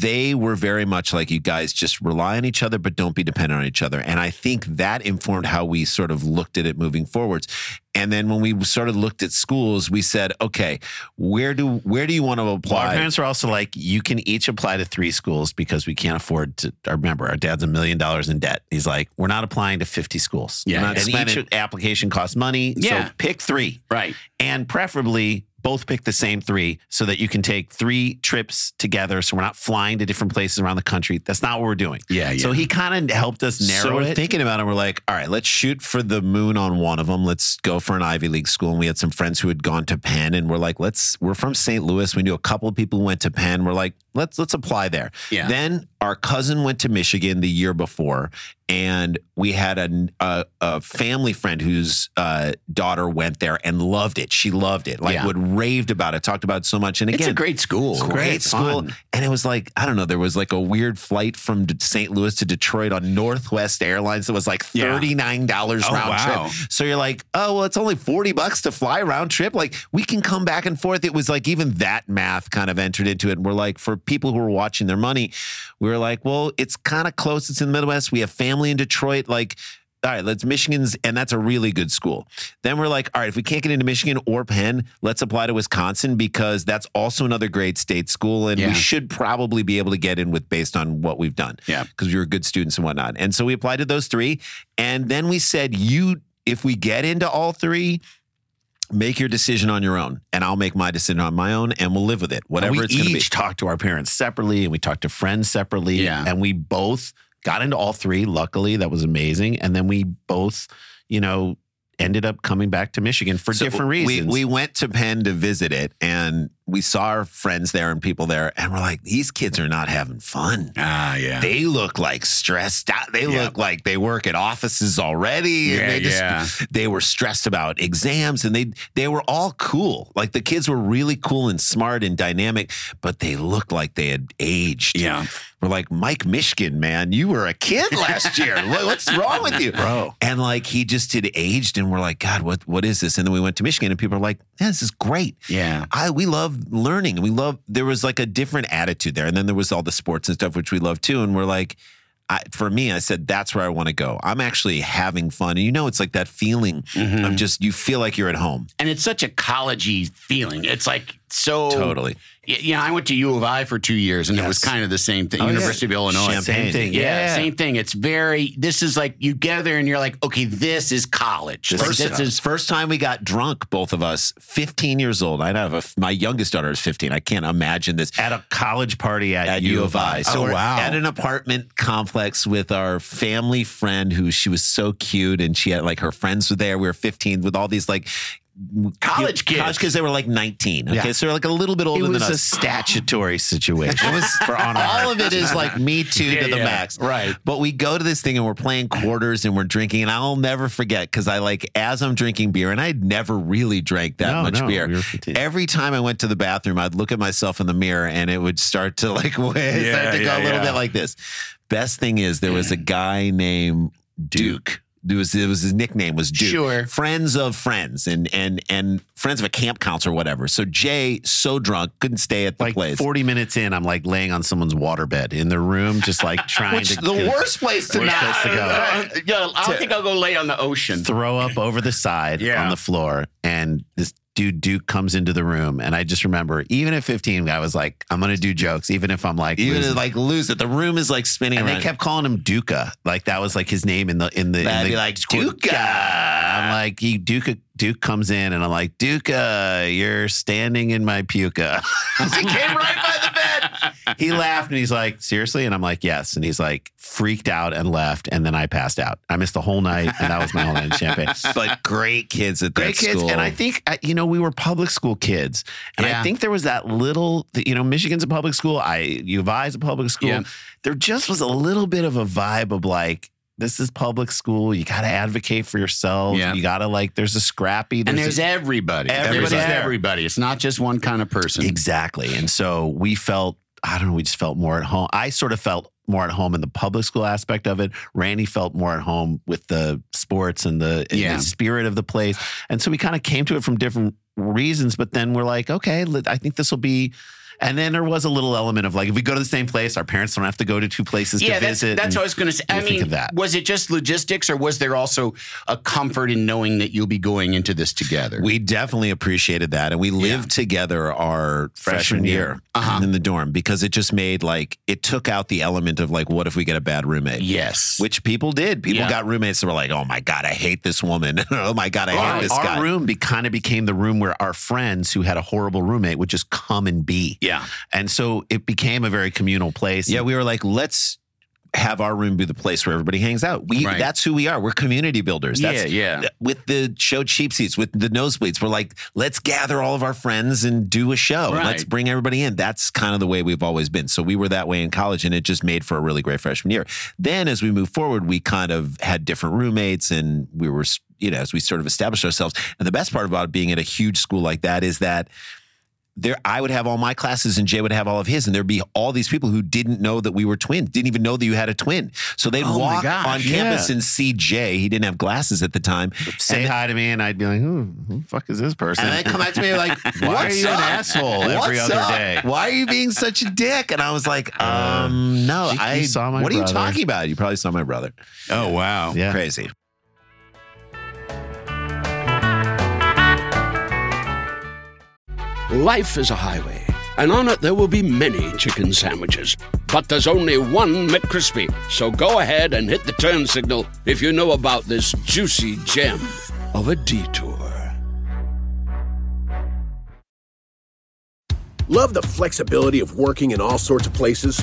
they were very much like you guys just rely on each other, but don't be dependent on each other. And I think that informed how we sort of looked at it moving forwards. And then when we sort of looked at schools, we said, okay, where do where do you want to Well, our apply? parents were also like, you can each apply to three schools because we can't afford to. Remember, our dad's a million dollars in debt. He's like, we're not applying to 50 schools. Yeah. and Spending- each application costs money. Yeah. So pick three. Right. And preferably both pick the same three so that you can take three trips together. So we're not flying to different places around the country. That's not what we're doing. Yeah, So he kind of helped us narrow so we're it. thinking about it. We're like, all right, let's shoot for the moon on one of them. Let's go for an Ivy League school. And we had some friends who had gone to Penn, and we're like, let's. We're from St. Louis. We knew a couple of people who went to Penn. We're like, let's let's apply there. Yeah. Then our cousin went to Michigan the year before, and we had a a, a family friend whose uh, daughter went there and loved it. She loved it. Like Yeah. would raved about it. Talked about it so much. And again, It's a great school. great, Great school. fun. And it was like, I don't know, there was like a weird flight from St. Louis to Detroit on Northwest Airlines that was like $39 Oh, round wow. trip. So you're like, oh, well, it's only 40 bucks to fly round trip. Like we can come back and forth. It was like even that math kind of entered into it. And we're like, for people who are watching their money, we were like, well, it's kind of close. It's in the Midwest. We have family in Detroit. Like, all right, let's Michigan's, and that's a really good school. Then we're like, all right, if we can't get into Michigan or Penn, let's apply to Wisconsin because that's also another great state school, and Yeah. we should probably be able to get in with based on what we've done. Yeah. because we were good students and whatnot. And so we applied to those three, and then we said, you, if we get into all three. Make your decision on your own, and I'll make my decision on my own, and we'll live with it, whatever we it's going to be. each talked to our parents separately and we talked to friends separately. Yeah. And we both got into all three. Luckily, that was amazing. And then we both, you know, ended up coming back to Michigan for So different we- reasons. We, went to Penn to visit it, and we saw our friends there and people there, and we're like, these kids are not having fun. Ah, yeah. They look like stressed out. They Yeah. look like they work at offices already. and Yeah, they just yeah. they were stressed about exams and they they were all cool. Like the kids were really cool and smart and dynamic, but they looked like they had aged. Yeah. We're like, Mike Mishkin, man, you were a kid last year. What's wrong with you? Bro. And like he just had aged and we're like, God, what what is this? And then we went to Michigan and people are like, yeah, this is great. Yeah. I we love learning. We love there was like a different attitude there, and then there was all the sports and stuff which we love too. And we're like, I, for me, I said that's where I want to go. I'm actually having fun, and you know, it's like that feeling Mm-hmm. of just you feel like you're at home. And it's such a collegey feeling. It's like so Totally. Yeah, I went to U of I for two years, and it was kind of the same thing. Oh, yeah. University of Illinois, Champaign. Same thing. Yeah, Yeah. same thing. It's very. This is like you get there and you're like, okay, this is college. Like, First, this is first time we got drunk, both of us, 15 years old. I have a, my youngest daughter is 15. I can't imagine this. at a college party at, at U of I. So Oh, wow. at an apartment complex with our family friend who she was so cute and she had like her friends were there. We were 15 with all these like College kids. College kids, they were like 19. Okay. Yeah. So they're like a little bit It older was than a us. statutory situation. It was for on all of it is like me too Yeah, to the yeah. max. Right. But we go to this thing and we're playing quarters and we're drinking. And I'll never forget because I like, as I'm drinking beer, and I had never really drank that No, much no, beer. Every time I went to the bathroom, I'd look at myself in the mirror and it would start to like, start to go a little bit like this. Best thing is there was a guy named Duke. It was, it was his nickname was Duke. Sure. Friends of friends and and and friends of a camp counselor, or whatever. So Jay, so drunk, couldn't stay at the like place. 40 minutes in, I'm like laying on someone's waterbed in their room, just like trying Which to the worst place to Worst place to go. Uh, yeah, I don't think I'll go lay on the ocean. throw up over the side Yeah. on the floor. And this dude Duke comes into the room. And I just remember, even at 15, I was like, I'm going to do jokes, even if I'm like, Even losing. like lose it, the room is like spinning and around. they kept calling him Duca. Like that was like his name in the in the. in That'd the be like, "Duca." I'm like, he Duca. Duke comes in and I'm like, Duca, you're standing in my puka. he came right by the bed. He laughed and he's like, seriously? And I'm like, yes. And he's like, freaked out and left. And then I passed out. I missed the whole night, and that was my whole night in Champaign. but great kids at Great that kids, school. and I think uh, you know we were public school kids, and Yeah. I think there was that little, you know, Michigan's a public school, I U of I is a public school. Yeah. There just was a little bit of a vibe of like, this is public school. You got to advocate for yourself. Yeah. You got to like. There's a scrappy. and there's a- everybody. Everybody's there's everybody. It's not just one kind of person. Exactly. And so we felt, I don't know, we just felt more at home. I sort of felt more at home in the public school aspect of it. Randy felt more at home with the sports and the, and Yeah. the spirit of the place. And so we kind of came to it from different reasons, but then we're like, okay, I think this will be. And then there was a little element of like, if we go to the same place, our parents don't have to go to two places Yeah, to that's, visit. that's and what I was going to say. I mean, that. was it just logistics, or was there also a comfort in knowing that you'll be going into this together? We definitely appreciated that. And we lived together our freshman, year, uh-huh. in the dorm because it just made like, it took out the element of like, what if we get a bad roommate? yes, Which people did. People Yeah. got roommates that were like, oh my God, I hate this woman. oh my God, I hate our, this our guy. Our room be, kind of became the room where our friends who had a horrible roommate would just come and be. Yeah. And so it became a very communal place. Yeah, we were like, let's have our room be the place where everybody hangs out. We Right. that's who we are. We're community builders. That's, Yeah, yeah. With the show cheap seats, with the nosebleeds, we're like, let's gather all of our friends and do a show. Right. Let's bring everybody in. That's kind of the way we've always been. So we were that way in college, and it just made for a really great freshman year. Then as we moved forward, we kind of had different roommates, and we were, you know, as we sort of established ourselves. And the best part about being at a huge school like that is that there I would have all my classes and Jay would have all of his, and there'd be all these people who didn't know that we were twins, didn't even know that you had a twin. So they'd Oh walk gosh, on campus yeah. and see Jay. He didn't have glasses at the time. say and, hi to me, and I'd be like, who, who the fuck is this person? and they come back to me like, Why are "What's you an asshole every What's other up? day?" Why are you being such a dick? And I was like, um, no, you I saw my What are you talking about? You probably saw my brother. oh wow, Yeah. Crazy. Life is a highway, and on it there will be many chicken sandwiches. But there's only one McCrispy. So go ahead and hit the turn signal if you know about this juicy gem of a detour. Love the flexibility of working in all sorts of places?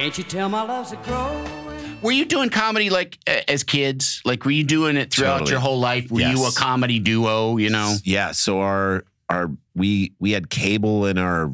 Can't you tell my love's a growing? Were you doing comedy like uh, as kids? Like, were you doing it throughout Totally. your whole life? Were you a comedy duo? You know, Yeah. So our our we we had cable in our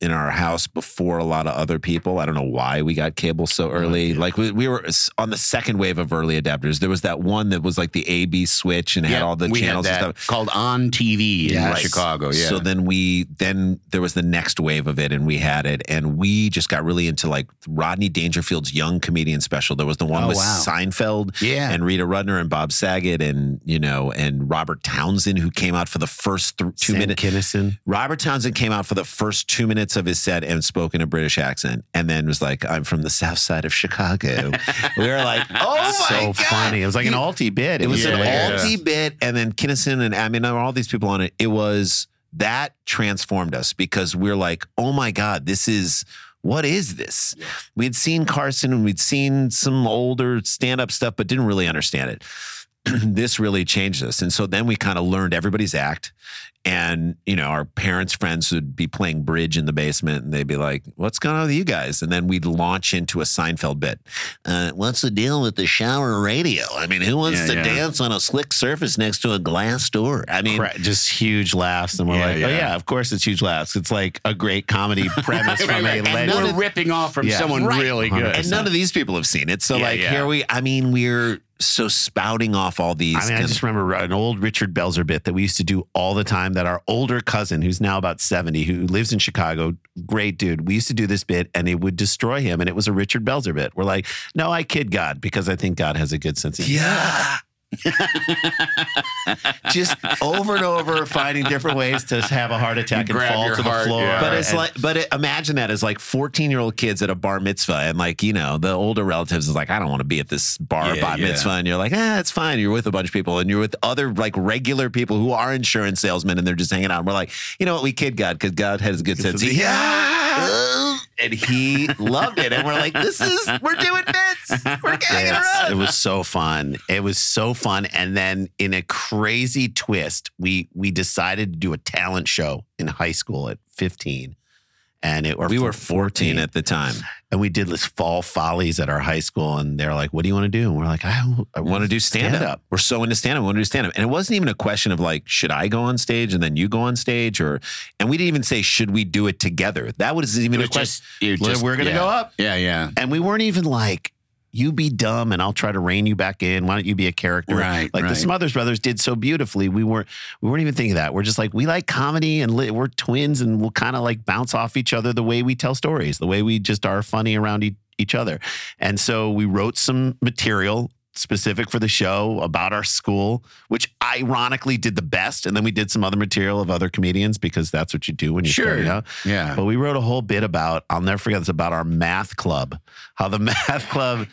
in our house before a lot of other people. I don't know why we got cable so oh, early. Like we, we were on the second wave of early adapters. There was that one that was like the A B switch and had Yeah, all the we had channels that and stuff. called on TV in Yes. Chicago. Yeah. So then we then there was the next wave of it and we had it and we just got really into like Rodney Dangerfield's young comedian special. There was the one Oh, with wow. Seinfeld Yeah. and Rita Rudner and Bob Saget and you know and Robert Townsend who came out for the first th- two Sam minutes. Kinison. Robert Townsend came out for the first two minutes of his set and spoke in a British accent, and then was like, "I'm from the South Side of Chicago." we were like, "Oh my so god!" funny. It was like an alti bit. It was an Yeah. alti bit, and then Kinison and I mean, there were all these people on it. It was that transformed us because we're like, "Oh my god, this is." What is this? We'd seen Carson and we'd seen some older stand up stuff, but didn't really understand it. this really changed us. And so then we kind of learned everybody's act. And, you know, our parents' friends would be playing bridge in the basement and they'd be like, What's going on with you guys? And then we'd launch into a Seinfeld bit. Uh, what's the deal with the shower radio? I mean, who wants Yeah, to yeah. dance on a slick surface next to a glass door? I mean, just huge laughs, and we're Yeah, like, oh yeah. of course it's huge laughs. It's like a great comedy premise from Right, a right. Legend. we're ripping off from someone Right. really good. and none of these people have seen it. So, like, here we, I mean, we're so spouting off all these. I mean, I just remember an old Richard Belzer bit that we used to do all the time. That our older cousin, who's now about 70, who lives in Chicago, great dude, we used to do this bit and it would destroy him. And it was a Richard Belzer bit. We're like, no, I kid God because I think God has a good sense of humor. Yeah. Just over and over finding different ways to have a heart attack You and fall to the floor. yeah. But it's like, but it, imagine that as like 14 year old kids at a bar mitzvah, and like, you know, the older relatives is like, I don't want to be at this bar Yeah, bar yeah. mitzvah. And you're like, ah, it's fine. You're with a bunch of people and you're with other like regular people who are insurance salesmen and they're just hanging out. And we're like, you know what? We kid God because God has a good sense. Yeah. And he loved it. And we're like, this is, we're doing bits. We're getting it Yes, right. it was so fun. It was so fun. And then in a crazy twist, we we decided to do a talent show in high school at 15. and it we were 14 at the time. And we did this fall follies at our high school, and they're like, "What do you want to do?" And we're like, "I, I want to do stand up. We're so into stand up. We want to do stand up. And it wasn't even a question of like, should I go on stage and then you go on stage? Or, and we didn't even say, should we do it together? That was even It a was question. just, just we're gonna yeah. go up. Yeah, yeah. And we weren't even like, you be dumb and I'll try to rein you back in. Why don't you be a character? Right, Like right. the Smothers Brothers did so beautifully. We weren't we weren't even thinking that. We're just like, we like comedy and li- we're twins and we'll kind of like bounce off each other the way we tell stories, the way we just are funny around e- each other. And so we wrote some material specific for the show about our school, which ironically did the best. And then we did some other material of other comedians because that's what you do when you're Sure. starting out. Yeah. But we wrote a whole bit about, I'll never forget this, about our math club. How the math club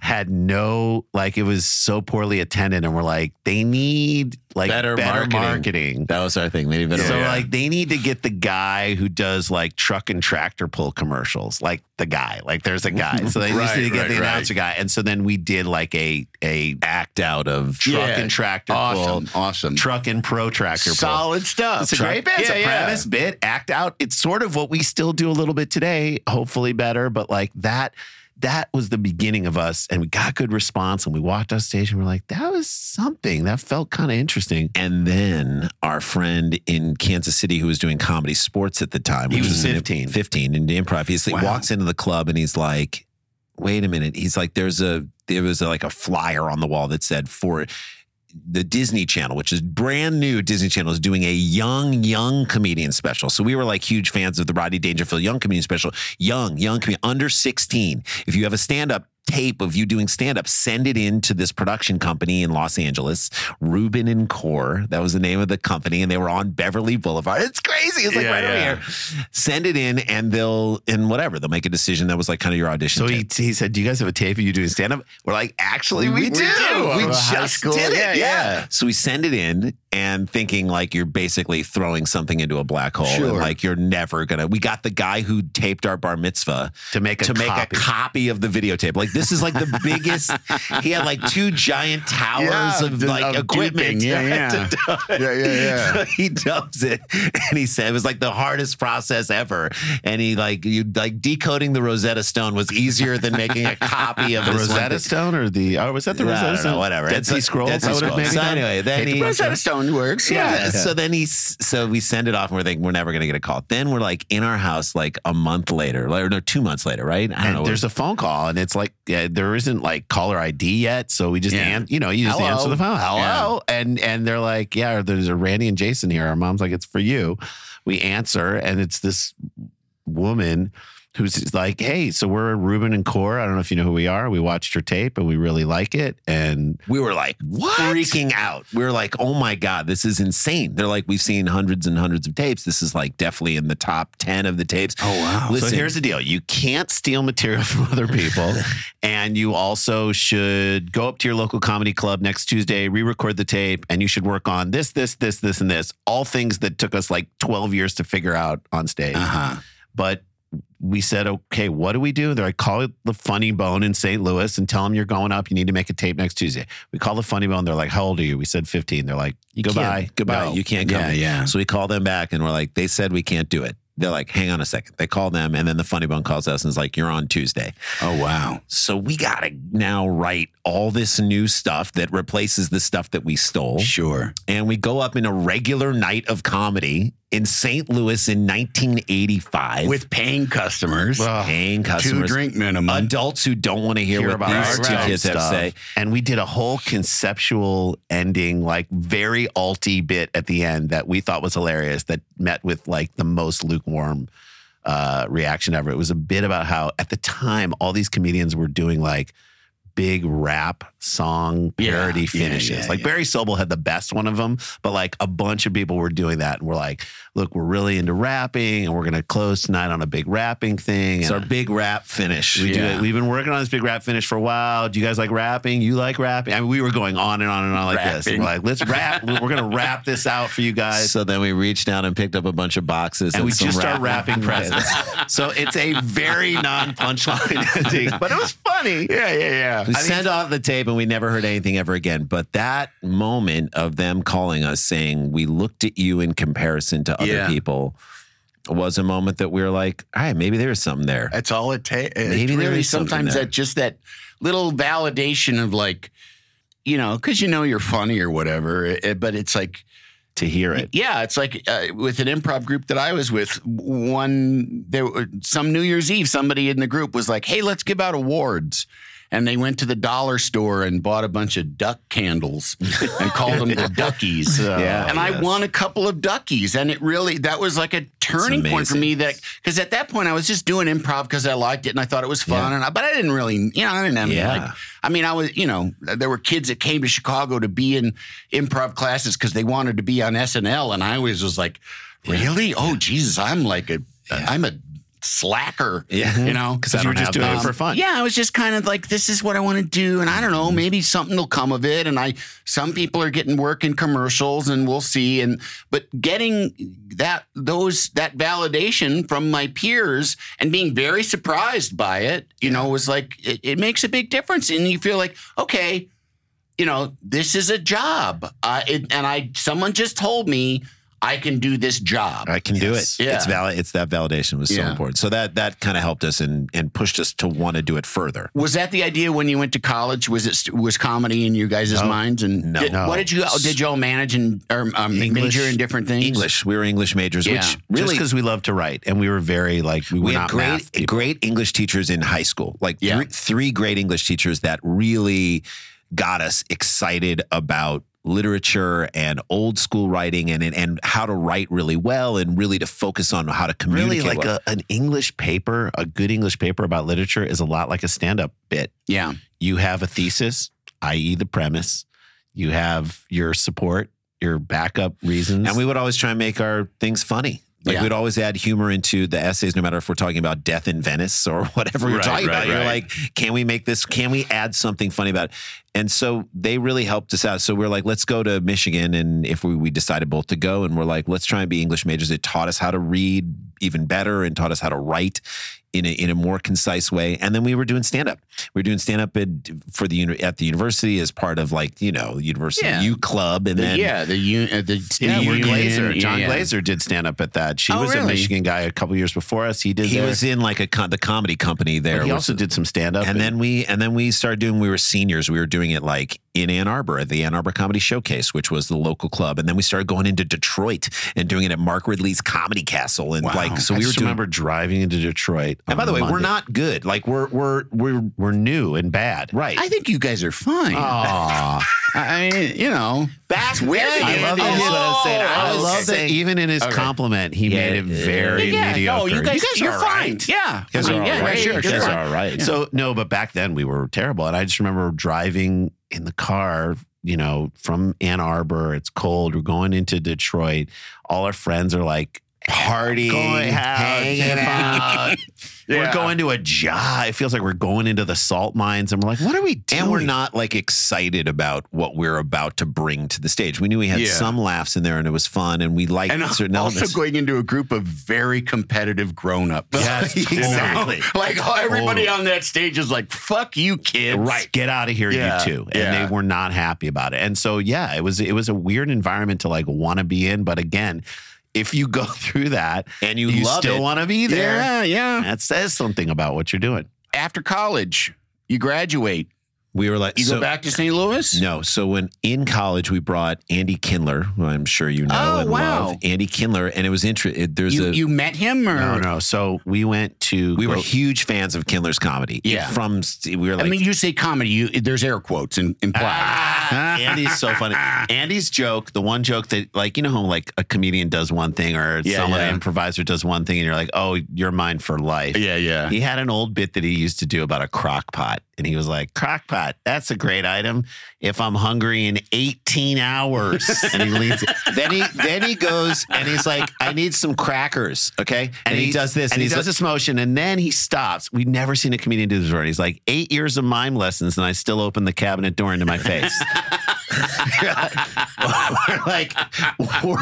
had no, like, it was so poorly attended. And we're like, they need like Better better, marketing. marketing. That was our thing. Maybe better. So like they need to get the guy who does like truck and tractor pull commercials, like the guy, like there's a guy. So they Right, need to get right, the right. announcer guy. And so then we did like a a act out of truck Yeah. and tractor Awesome. pull, Awesome. truck and pro tractor pull. Solid stuff. It's a Truck- great bit. It's Yeah, a yeah. premise bit, act out. It's sort of what we still do a little bit today, hopefully better. But like that, that was the beginning of us, and we got good response. And we walked off stage, and we're like, that was something that felt kind of interesting. And then our friend in Kansas City who was doing comedy sports at the time, He was in- 15. 15 in improv. He Wow. walks into the club and he's like, wait a minute. He's like, there's a, there was like a flyer on the wall that said for the Disney Channel, which is brand new. Disney Channel is doing a young, young comedian special. So we were like huge fans of the Rodney Dangerfield young comedian special. Young, young comedian, under 16. If you have a stand up tape of you doing stand up, send it in to this production company in Los Angeles, Ruben and Core. That was the name of the company. And they were on Beverly Boulevard. It's crazy. It's like Yeah, right yeah. over here. Send it in and they'll, and whatever, they'll make a decision. That was like kind of your audition. So he, he said, "Do you guys have a tape of you doing stand up?" We're like, "Actually, we, We do. do. We just did it. Yeah, yeah. So we send it in and thinking like you're basically throwing something into a black hole. And like you're never gonna. We got the guy who taped our bar mitzvah To make a to make copy. a copy of the videotape. Like this is like the biggest. he had like two giant towers Yeah, of like of equipment. Yeah, yeah. Yeah, yeah, yeah. So he dumps it, and he said it was like the hardest process ever. And he like you like decoding the Rosetta Stone was easier than making a copy of The Rosetta. Stone or the oh was that the Rosetta Stone? know, whatever. Dead Sea Scrolls. Dead Sea I would have Scrolls. So anyway, then he-. Rosetta Stone works. Yeah. Yeah. So then he's so we send it off and we're thinking we're never gonna get a call. Then we're like in our house like a month later, or no, two months later, right? I don't And know. there's a phone call, and it's like yeah, there isn't like caller ID yet, so we just Yeah. an, you know you just Hello. answer the phone, hello, and and they're like, yeah, there's a Randy and Jason here. Our mom's like, it's for you. We answer, and it's this woman who's like, hey, so we're Ruben and Core. I don't know if you know who we are. We watched your tape, and we really like it, and we were like freaking out. We were like, oh my God, this is insane. They're like, we've seen hundreds and hundreds of tapes. This is like definitely in the top 10 of the tapes. Oh, wow. Listen, So here's the deal: you can't steal material from other people, and you also should go up to your local comedy club next Tuesday, re-record the tape, and you should work on this, this, this, this, and this. All things that took us like 12 years to figure out on stage. Uh-huh. But we said, okay, what do we do? They're like, call the Funny Bone in St. Louis and tell them you're going up. You need to make a tape next Tuesday. We call the Funny Bone. They're like, how old are you? We said 15. They're like, you goodbye, goodbye. No. You can't come. Yeah, yeah. So we call them back and we're like, they said we can't do it. They're like, hang on a second. They call them and then the funny bone calls us and is like, you're on Tuesday. Oh wow. So we got to now write all this new stuff that replaces the stuff that we stole. Sure. And we go up in a regular night of comedy in St. Louis in 1985 With paying customers, paying customers, two drink minimum. adults who don't want to hear, hear what about these our two kids have to say. And we did a whole conceptual ending, like very alty bit at the end that we thought was hilarious that met with like the most lukewarm uh, reaction ever. It was a bit about how at the time all these comedians were doing like big rap song parody yeah, finishes. yeah, like yeah. Barry Sobel had the best one of them, but like a bunch of people were doing that and we're like, look, we're really into rapping and we're gonna close tonight on a big rapping thing. It's and our big rap finish. we do it. We've been working on this big rap finish for a while. Do you guys like rapping? You like rapping? I mean, we were going on and on and on like this. Rapping. We're like, let's rap. We're gonna wrap this out for you guys. So then we reached down and picked up a bunch of boxes and we some just start rap- rapping presents. so it's a very non-punchline ending, but it was funny. yeah, yeah, yeah. We sent off the tape and we never heard anything ever again. But that moment of them calling us saying, we looked at you in comparison to other Yeah. people was a moment that we were like, all right, maybe there is something there. That's all it takes. Maybe there really is something sometimes there. that just that little validation of like, you know, because you know you're funny or whatever. eh, But it's like, to hear it. yeah, it's like uh, with an improv group that I was with. One there, were- some New Year's Eve, somebody in the group was like, "Hey, let's give out awards." And they went to the dollar store and bought a bunch of duck candles and called them the duckies. Yeah, and I yes. won a couple of duckies, and it really that was like a turning point for me. That because at that point I was just doing improv because I liked it and I thought it was fun, and I, but I didn't really, you know, I didn't have any, Yeah. like I mean, I was, you know, there were kids that came to Chicago to be in improv classes because they wanted to be on SNL, and I always was like, really? Oh, Jesus, I'm like a, am a slacker. Yeah. you know, Because you were just doing it for fun. yeah, I was just kind of like, this is what I want to do, and I don't know, maybe something will come of it. And I, some people are getting work in commercials, and we'll see. And but getting that those that validation from my peers and being very surprised by it, you know, was like it, it makes a big difference, and you feel like, okay, you know, this is a job, uh, it, and I someone just told me I can do this job. I can do it. Yeah. It's valid. It's that validation was so important. So that that kind of helped us and and pushed us to want to do it further. Was that the idea when you went to college? Was it was comedy in you guys' minds? And No. did, No. what did you did you all manage and or um, major in different things? English. We were English majors, Yeah. which Just really because we love to write, and we were very like we were we had not great math great English teachers in high school. Like Yeah. three, three great English teachers that really got us excited about literature and old school writing and and, and how to write really well and really to focus on how to communicate. Really, like well. a, an English paper, a good English paper about literature is a lot like a stand-up bit. Yeah, You have a thesis, i.e., the premise. You have your support, your backup reasons, And we would always try and make our things funny. Like Yeah. we'd always add humor into the essays, no matter if we're talking about death in Venice or whatever we're Right, talking right, about. You're like, can we make this? Can we add something funny about it? And so they really helped us out. So we're like, let's go to Michigan, and if we, we decided both to go, and we're like, let's try and be English majors. It taught us how to read even better, and taught us how to write in a, in a more concise way. And then we were doing stand up. We were doing stand up at, for the at the university as part of like you know university Yeah. U Club, and the, then yeah, the un- uh, the yeah, the union, Glaser. Jon yeah. Glaser did stand up at that. She Oh, was a? Michigan guy a couple years before us. He did. he there. was in like a con- the comedy company there. But he also is- did some stand up. and then we and then we started doing. We were seniors. We were doing it like in Ann Arbor at the Ann Arbor Comedy Showcase, which was the local club. And then we started going into Detroit and doing it at Mark Ridley's Comedy Castle. And like so, I we were just doing. remember driving into Detroit. and by the way, we're not good. Like we're we're we're We're new and bad. right. I think you guys are fine. Aw. I mean, you know, Back weird. then, I love that. Oh, That's what I'm saying. I I love that even in his Okay. compliment, he Yeah, made it very yeah, mediocre. no, you guys, are you're all fine. right. Yeah, You guys I are mean, all yeah, right. Sure, you're guys are all right. Yeah. So no, but back then we were terrible, and I just remember driving in the car. You know, from Ann Arbor, it's cold. We're going into Detroit. All our friends are like Partying, going out, hanging out. We're going to a job. It feels like we're going into the salt mines, and we're like, "What are we doing?" And we're not like excited about what we're about to bring to the stage. We knew we had Yeah. some laughs in there and it was fun and we liked and certain also elements. going into a group of very competitive grown-ups. Yes, You know? exactly. Like oh, everybody Totally. on that stage is like, "Fuck you, kids!" right get out of here Yeah, you two and yeah. they were not happy about it and so yeah it was it was a weird environment to like want to be in but again if you go through that And you love still want to be there Yeah, yeah. that says something about what you're doing After college, you graduate. we were like, You so- go back to St. Louis. No. So when in college we brought Andy Kindler, who I'm sure you know Oh, and wow. love, Andy Kindler, and it was interesting. There's You, a you met him, or no no so we went to we were huge fans of Kindler's comedy. Yeah. From we were like, I mean, you say comedy. You there's air quotes in, implied. Ah, Andy's so funny. Andy's joke, the one joke that, like, you know how like a comedian does one thing or Yeah, someone, yeah. an improviser does one thing, and you're like, oh, you're mine for life. yeah, yeah. He had an old bit that he used to do about a crock pot. And he was like, crock pot, that's a great item if I'm hungry in 18 hours. and he leads it. then he then he goes and he's like, I need some crackers, okay? And, he, does this, and, and, he does this motion, and then he stops. We've never seen a comedian do this before. He's like, eight years of mime lessons, and I still open the cabinet door into my face. we're like, we're,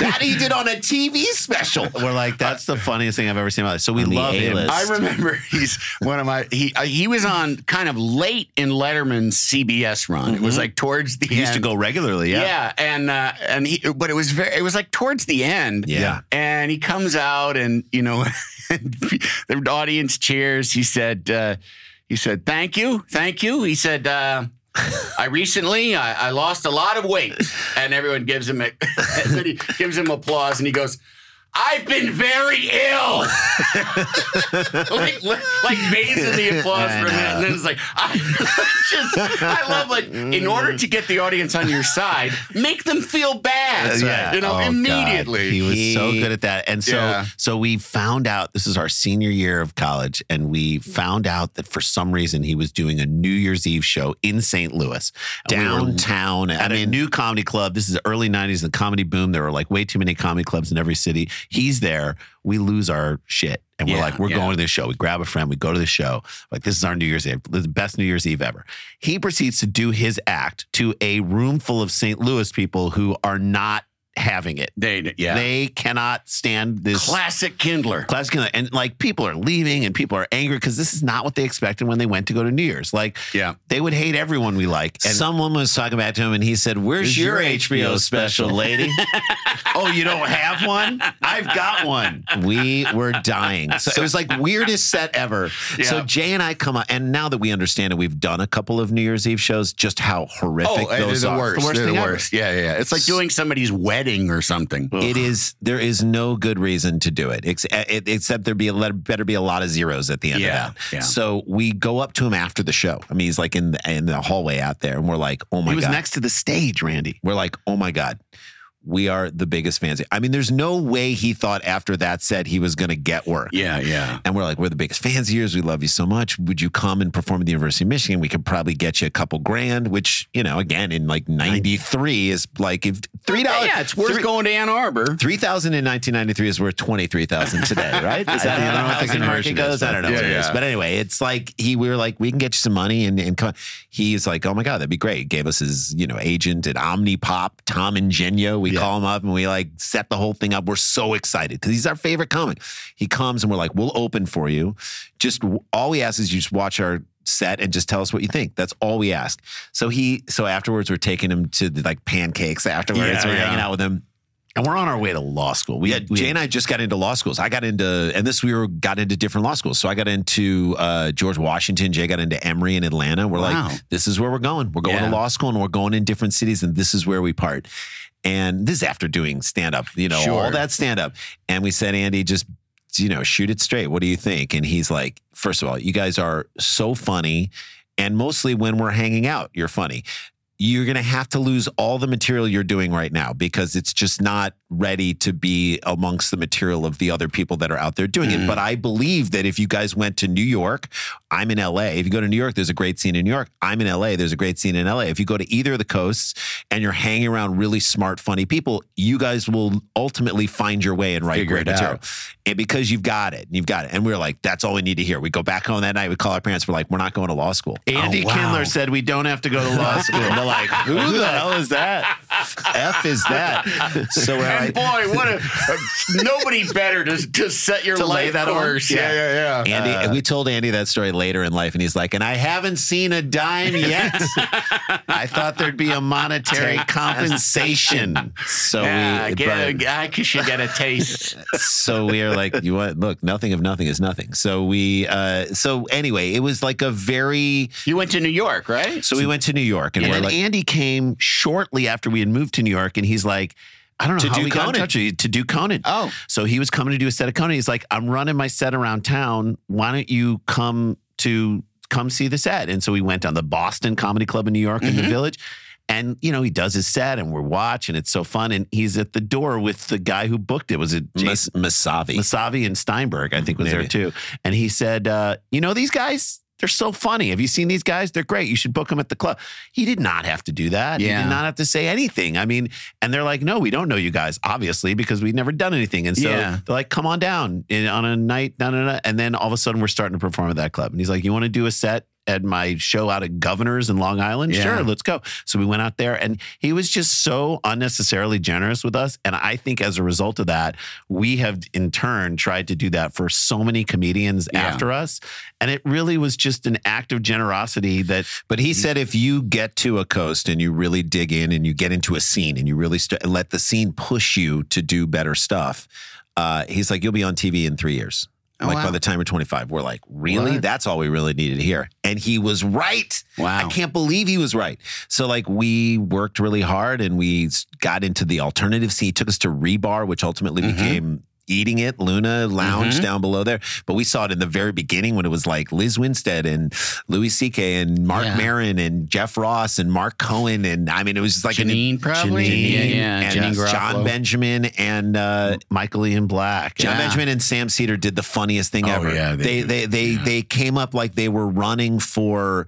that he did on a TV special. We're like, that's the funniest thing I've ever seen in my life. So we On love him. I remember he's one of my he uh, he was on kind of late in Letterman's CBS run. It was like towards the He used to go regularly. Yeah. Yeah, and uh, and he, but it was very, it was like towards the end. Yeah. and he comes out, and you know, the audience cheers. He said, uh, he said, "Thank you, thank you." He said. I recently I, I lost a lot of weight, and everyone gives him a, gives him applause, and he goes, "I've been very ill." like, like bathes in the applause for a minute, and then it's like, I just, I love like, in order to get the audience on your side, make them feel bad, Yeah. you know, Oh, God. immediately. He was He- so good at that. And so Yeah. so we found out this is our senior year of college and we found out that for some reason he was doing a New Year's Eve show in St. Louis. And we Downtown. at I a mean, new comedy club. This is the early 90s, the comedy boom. There were like way too many comedy clubs in every city. He's there. We lose our shit. And we're Yeah, like, we're yeah. going to this show. We grab a friend, we go to the show. Like, this is our New Year's Eve. The best New Year's Eve ever. He proceeds to do his act to a room full of St. Louis people who are not having it. They, yeah. They cannot stand this Classic Kindler. classic Kindler. and like people are leaving and people are angry because this is not what they expected when they went to go to New Year's. Like, Yeah. they would hate everyone we like. And someone was talking back to him and he said, Where's Where's your, your HBO, HBO special, special, lady? oh, you don't have one? I've got one. we were dying. So it was like weirdest set ever. So Jay and I come up, and now that we understand it, we've done a couple of New Year's Eve shows. Just how horrific Oh, they're those the are. worst. The worst they're the thing ever. worst. Yeah, yeah, yeah. It's like doing somebody's wedding or something. It is. There is no good reason to do it, ex- it- except there be a let- better be a lot of zeros at the end Yeah, of that. yeah. So we go up to him after the show. I mean, he's like in the in the hallway out there, and we're like, "Oh my god!" he was god!" next to the stage, Randy. We're like, "Oh my god." We are the biggest fans. I mean, there's no way he thought after that said he was going to get work. Yeah, yeah. And we're like, we're the biggest fans of yours. We love you so much. Would you come and perform at the University of Michigan? We could probably get you a couple grand, which, you know, again, in like 93 is like if $3. Yeah, it's worth three- going to Ann Arbor. 3000 in 1993 is worth 23000 today, right? Is that how don't know what the housing market goes? I don't know but- Yeah, is. yeah. But anyway, it's like he, we were like, we can get you some money. And, and come. he's like, oh my God, that'd be great. Gave us his, you know, agent at Omnipop, Tom Ingenio. We call him up and we like set the whole thing up. We're so excited because he's our favorite comic. He comes and we're like, we'll open for you. Just all we ask is you just watch our set and just tell us what you think. That's all we ask. So he, so afterwards, we're taking him to the, like pancakes afterwards. Yeah, we're yeah. hanging out with him. And we're on our way to law school. We, Yeah, we Jay and I just got into law schools. I got into, and this we were got into different law schools. So I got into uh, George Washington. Jay got into Emory in Atlanta. We're Wow. like, this is where we're going. We're going Yeah. to law school, and we're going in different cities, and this is where we part. And this is after doing stand up, you know, Sure. all that stand up. And we said, Andy, just you know, shoot it straight. What do you think? And he's like, first of all, you guys are so funny, and mostly when we're hanging out, you're funny you're going to have to lose all the material you're doing right now because it's just not ready to be amongst the material of the other people that are out there doing it. Mm-hmm. But I believe that if you guys went to New York, I'm in LA. If you go to New York, there's a great scene in New York. I'm in LA. There's a great scene in LA. If you go to either of the coasts and you're hanging around really smart, funny people, you guys will ultimately find your way and write Figure great material. out. And because you've got it, you've got it. And we are like, that's all we need to hear. We go back home that night. We call our parents. We're like, we're not going to law school. Andy Oh, wow. Kindler said we don't have to go to law school. They're like, who the hell is that? F is that? So we're And like, boy, what a nobody better to, to set your To lay life that on? course. Yeah, yeah, yeah. Andy, Uh, we told Andy that story later in life, and he's like, and I haven't seen a dime yet. I thought there'd be a monetary compensation. so yeah, we, get, but- I should get a taste. so we are like, you what? Look, nothing of nothing is nothing. So we, uh, so anyway, it was like a very. you went to New York, right? So we went to New York, and, And we're then like, Andy came shortly after we had moved to New York, and he's like, I don't know To how do we got in Conan. touch with you to do Conan. Oh. so he was coming to do a set of Conan. He's like, I'm running my set around town. Why don't you come to come see the set? And so we went on the Boston Comedy Club in New York in the Village. And you know he does his set, and we're watching. It's so fun, and he's at the door with the guy who booked it. Was it Jason Masavi. Masavi and Steinberg? I think was there too. And he said, uh, "You know these guys? They're so funny. Have you seen these guys? They're great. You should book them at the club." He did not have to do that. He did not have to say anything. I mean, and they're like, "No, we don't know you guys, obviously, because we've never done anything." And so Yeah. they're like, "Come on down on a night, no, no, no." And then all of a sudden, we're starting to perform at that club. And he's like, "You want to do a set?" At my show out at Governors in Long Island? Yeah. Sure, let's go. So we went out there and he was just so unnecessarily generous with us. And I think as a result of that, we have in turn tried to do that for so many comedians Yeah. after us. And it really was just an act of generosity that But he said if you get to a coast and you really dig in and you get into a scene and you really st- let the scene push you to do better stuff, uh, he's like, you'll be on TV in three years. Oh, like wow. by the time we're 25, we're like, really? What? That's all we really needed to hear. And he was right. Wow. I can't believe he was right. So like we worked really hard and we got into the alternative scene. He took us to Rebar, which ultimately Mhm. became Eating It, Luna Lounge Mhm. down below there. But we saw it in the very beginning when it was like Liz Winstead and Louis C.K. and Mark Yeah. Maron and Jeff Ross and Mark Cohen. And I mean, it was just like an- Janeane, probably? Janeane, Yeah, yeah, and Janeane Jon Benjamin and uh, Michael Ian Black. John Yeah. Benjamin and Sam Seder did the funniest thing Oh, ever. yeah, they they they they they, came up like they were running for.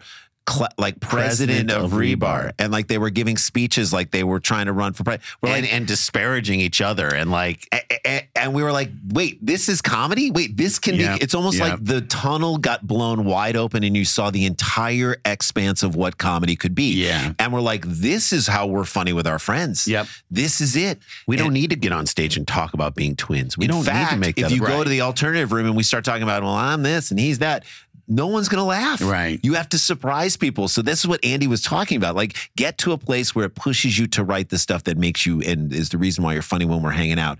Cl- like president, President of, of Rebar. Rebar. and like they were giving speeches like they were trying to run for president. And, like, and disparaging each other and like a- a- and we were like, wait, this is comedy? Wait, this can be. It's almost like the tunnel got blown wide open and you saw the entire expanse of what comedy could be. Yeah. And we're like, this is how we're funny with our friends. Yep. This is it. we And- don't need to get on stage and talk about being twins. We don't fact, need to make that if you a- go to the alternative room and we start talking about, well, I'm this and he's that, no one's going to laugh. Right. You have to surprise people. So this is what Andy was talking about. Like, get to a place where it pushes you to write the stuff that makes you and is the reason why you're funny when we're hanging out.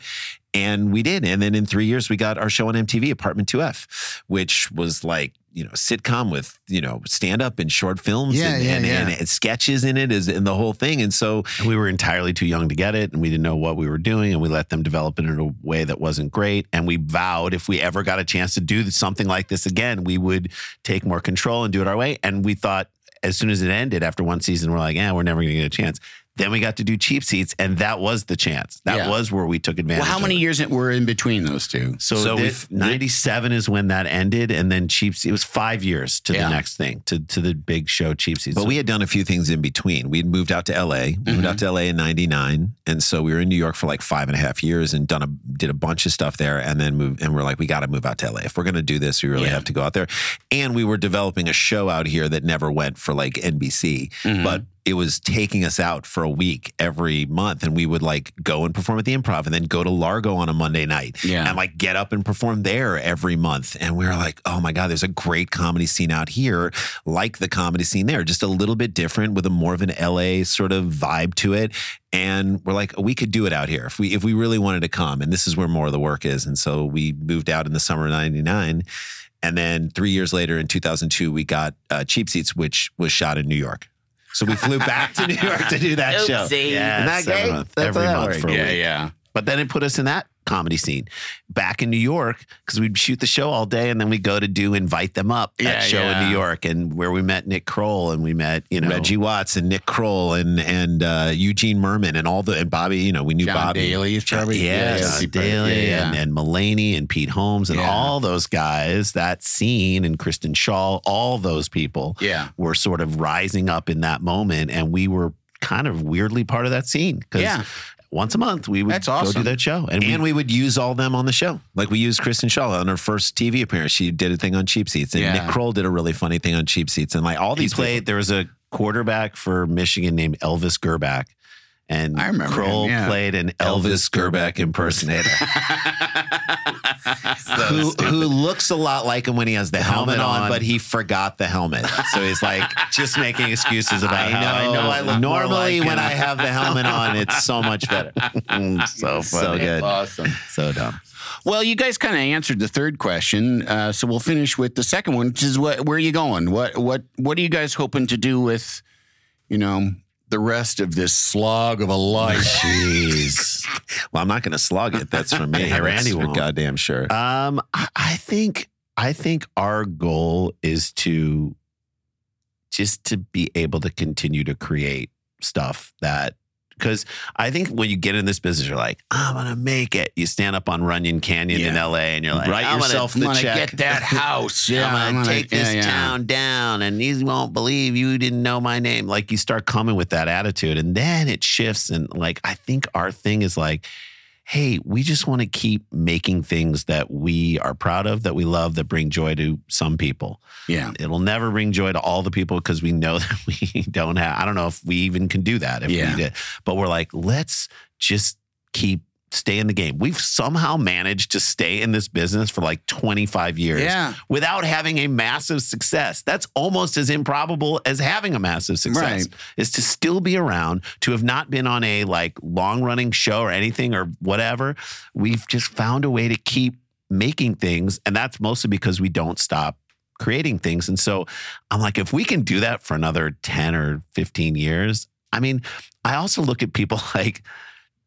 And we did. And then in three years, we got our show on MTV, Apartment 2F, which was like, you know, sitcom with, you know, stand up and short films Yeah, and, yeah, and, yeah. and sketches in it is and the whole thing. And so we were entirely too young to get it and we didn't know what we were doing and we let them develop it in a way that wasn't great and we vowed if we ever got a chance to do something like this again we would take more control and do it our way and we thought as soon as it ended after one season we're like yeah we're never going to get a chance then we got to do cheap seats and that was the chance that Yeah. was where we took advantage Well, how of many it. years were in between those two? so, So the- we've- 97 is when that ended and then cheap seats it was five years to Yeah. the next thing to, to the big show cheap seats But we had done a few things in between. We'd moved out to LA. We moved out to LA in '99, and so we were in New York for like five and a half years and done a did a bunch of stuff there, and then moved. And we're like, we got to move out to LA if we're going to do this. We really Yeah. have to go out there. And we were developing a show out here that never went for like NBC, Mm-hmm. but it was taking us out for a week every month, and we would like go and perform at the Improv, and then go to Largo on a Monday night, Yeah. and like get up and perform there every month. And we were like, oh my God, there's a great comedy scene out here, like the comedy scene there, just a little bit different with a more of an LA sort of vibe to it. And we're like, we could do it out here if we if we really wanted to come. And this is where more of the work is. And so we moved out in the summer of '99. And then three years later, in 2002, we got uh, Cheap Seats, which was shot in New York. So we flew back to New York to do that show. Oopsie. Yeah, Isn't that every month, That's every how that month works. for a Yeah, week. yeah. But then it put us in that comedy scene back in New York because we'd shoot the show all day and then we go to do invite them up Yeah, that show yeah. in New York and where we met Nick Kroll and we met you know Reggie Watts and Nick Kroll and and uh, Eugene Mirman and all the and Bobby. You know, we knew Jon Bobby. Daly probably- yeah, yeah, Jon. Daly Yeah, and, and Mulaney and Pete Holmes and Yeah. all those guys, that scene and Kristen Schaal, all those people Yeah. were sort of rising up in that moment. And we were kind of weirdly part of that scene because Yeah. Once a month we would That's go do that show. And, And we would use all them on the show. Like we used Kristen Schaal on her first TV appearance. She did a thing on Cheap Seats, and Yeah. Nick Kroll did a really funny thing on Cheap Seats, and like all he these played. There was a quarterback for Michigan named Elvis Grbac, and I remember Kroll him, yeah. played an Elvis Elvis, Grbac impersonator. who, who looks a lot like him when he has the helmet, helmet on, on. but he forgot the helmet. So he's like just making excuses about I how know, I know I look more Normally, like when him. I have the helmet on, it's so much better. so funny. So good. Awesome. so dumb. Well, you guys kind of answered the third question, uh, so we'll finish with the second one, which is what? Where are you going? What? What? What are you guys hoping to do with, you know, the rest of this slog of a life? Jeez. Well, I'm not going to slog it. That's for me. That's Randy won't. goddamn sure. Um, I, I think I think our goal is to just to be able to continue to create stuff that because I think when you get in this business, you're like, I'm gonna make it. You stand up on Runyon Canyon in LA and you're like, Write I'm yourself gonna, the I'm gonna check. get that house. Yeah, I'm gonna, take yeah, this yeah. town down, and these won't believe you didn't know my name. Like you start coming with that attitude, and then it shifts, and like I think our thing is like, hey, we just want to keep making things that we are proud of, that we love, that bring joy to some people. Yeah. It'll never bring joy to all the people because we know that we don't have, I don't know if we even can do that if Yeah. we did. But we're like, let's just keep stay in the game. We've somehow managed to stay in this business for like 25 years Yeah. without having a massive success. That's almost as improbable as having a massive success. Right. Is to still be around, to have not been on a like long running show or anything or whatever. We've just found a way to keep making things. And that's mostly because we don't stop creating things. And so I'm like, if we can do that for another 10 or 15 years, I mean, I also look at people like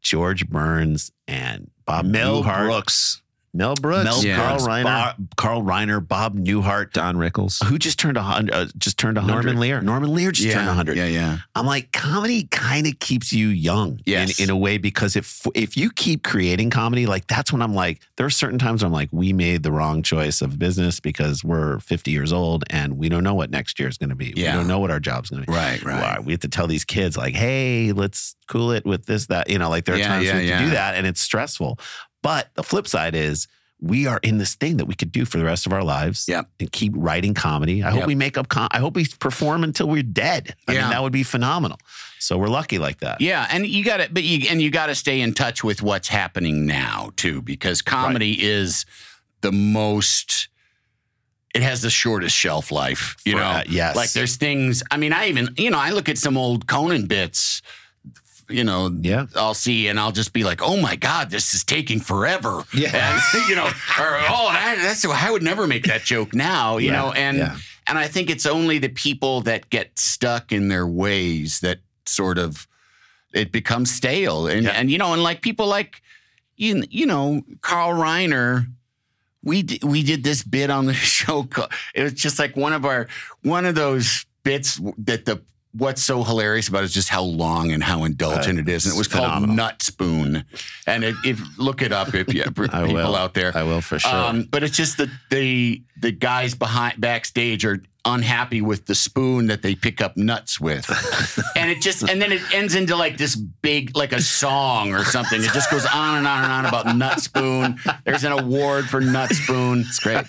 George Burns and Bob Mel Newhart. Brooks, Mel Brooks, Mel Yeah. Carl Reiner, Bob- Carl Reiner, Bob Newhart, Don Rickles. who just turned a hundred, uh, just turned a hundred. Norman Lear. Norman Lear just turned a hundred. Yeah, yeah. I'm like, comedy kind of keeps you young Yes. in, in a way because if if you keep creating comedy, like that's when I'm like, there are certain times I'm like, we made the wrong choice of business because we're 50 years old and we don't know what next year is going to be. Yeah. We don't know what our job's going to be. Right, right. We have to tell these kids like, hey, let's cool it with this, that. You know, like there are Yeah, times yeah, we have to do that and it's stressful. But the flip side is we are in this thing that we could do for the rest of our lives Yep. and keep writing comedy. I hope we make up, com- I hope we perform until we're dead. I Yeah. mean, that would be phenomenal. So we're lucky like that. Yeah, and you got to, but you and you got to stay in touch with what's happening now too, because comedy is the most. It has the shortest shelf life, you For- know. uh, yes. like there's things. I mean, I even you know I look at some old Conan bits. You know, Yeah. I'll see, and I'll just be like, "Oh my god, this is taking forever." Yeah. and, you know, or oh, that, that's I would never make that joke now. You know, and yeah. and I think it's only the people that get stuck in their ways that sort of it becomes stale. And Yeah. and you know, and like people like you you know, Carl Reiner, we d- we did this bit on the show. It was just like one of our one of those bits that the what's so hilarious about it is just how long and how indulgent it is. And it was phenomenal. called Nut Spoon. And it, if look it up if you people will. out there. I will for sure. Um, but it's just the the the guys behind backstage are unhappy with the spoon that they pick up nuts with, and it just and then it ends into like this big like a song or something. It just goes on and on and on about nut spoon. There's an award for nut spoon. It's great. And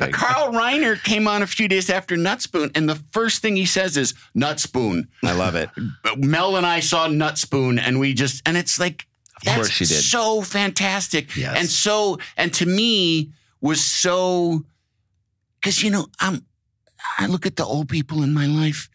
perfect. Carl Reiner came on a few days after Nut Spoon, and the first thing he says is Nut Spoon. I love it. Mel and I saw Nut Spoon, and we just and it's like that's course you did. so fantastic, Yes. and so and to me was so because you know I'm I look at the old people in my life.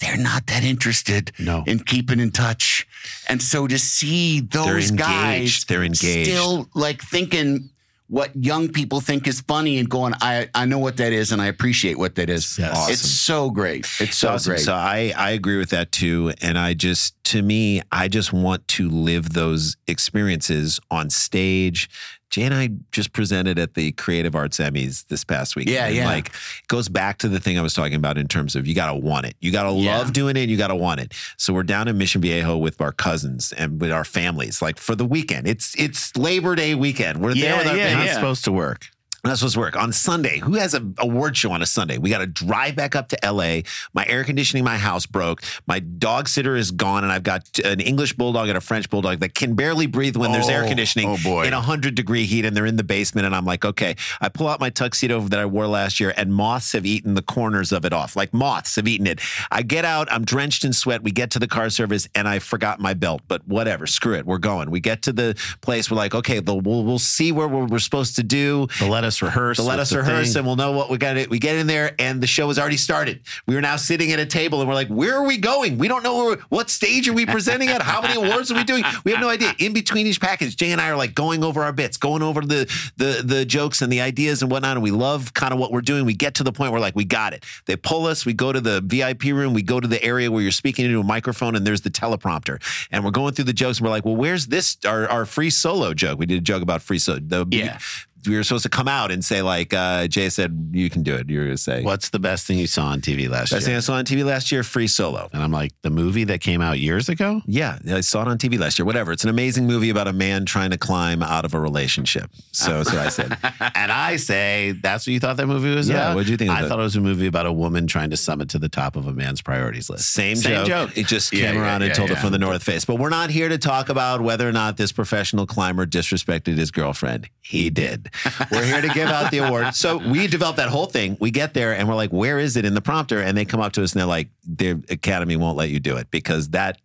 They're not that interested No. in keeping in touch. And so to see those engaged. guys They're engaged. still like thinking what young people think is funny and going, I, I know what that is and I appreciate what that is. Yes. It's so great. It's so awesome. great. So I, I agree with that too. And I just, to me, I just want to live those experiences on stage. Jay and I just presented at the Creative Arts Emmys this past week. Yeah, and yeah. Like, it goes back to the thing I was talking about in terms of you got to want it. You got to Yeah. love doing it. And you got to want it. So we're down in Mission Viejo with our cousins and with our families, like for the weekend. It's it's Labor Day weekend. We're Yeah, there with our yeah, families. Not supposed to work. That's supposed to work on Sunday. Who has a award show on a Sunday? We got to drive back up to LA. My air conditioning, my house broke. My dog sitter is gone, and I've got an English bulldog and a French bulldog that can barely breathe when there's air Oh, conditioning oh boy. in 100 degree heat, and they're in the basement. And I'm like, okay. I pull out my tuxedo that I wore last year, and moths have eaten the corners of it off. Like moths have eaten it. I get out, I'm drenched in sweat. We get to the car service, and I forgot my belt, but whatever. Screw it. We're going. We get to the place. We're like, okay, the, we'll, we'll see where we're, we're supposed to do. To let us rehearse. To let us rehearse thing. and we'll know what we got. We get in there and the show has already started. We are now sitting at a table and we're like, where are we going? We don't know where, what stage are we presenting at? How many awards are we doing? We have no idea. In between each package, Jay and I are like going over our bits, going over the the the jokes and the ideas and whatnot. And we love kind of what we're doing. We get to the point where like we got it. They pull us. We go to the VIP room. We go to the area where you're speaking into a microphone and there's the teleprompter. And we're going through the jokes and we're like, well, where's this our, our free solo joke? We did a joke about free solo. The Yeah. We were supposed to come out and say like uh, Jay said you can do it. You were gonna say What's the best thing you saw on TV last Best thing year? I saw on TV last year, Free Solo. And I'm like, the movie that came out years ago? Yeah, I saw it on TV last year. Whatever. It's an amazing movie about a man trying to climb out of a relationship. So so I said. and I say, that's what you thought that movie was Yeah, about? what'd you think of I it? thought it was a movie about a woman trying to summit to the top of a man's priorities list. Same, Same joke. joke. It just Yeah, came yeah, around and yeah, told it from the North Face. But we're not here to talk about whether or not this professional climber disrespected his girlfriend. He did. We're here to give out the award. So we developed that whole thing. We get there and we're like, where is it in the prompter? And they come up to us and they're like, the Academy won't let you do it because that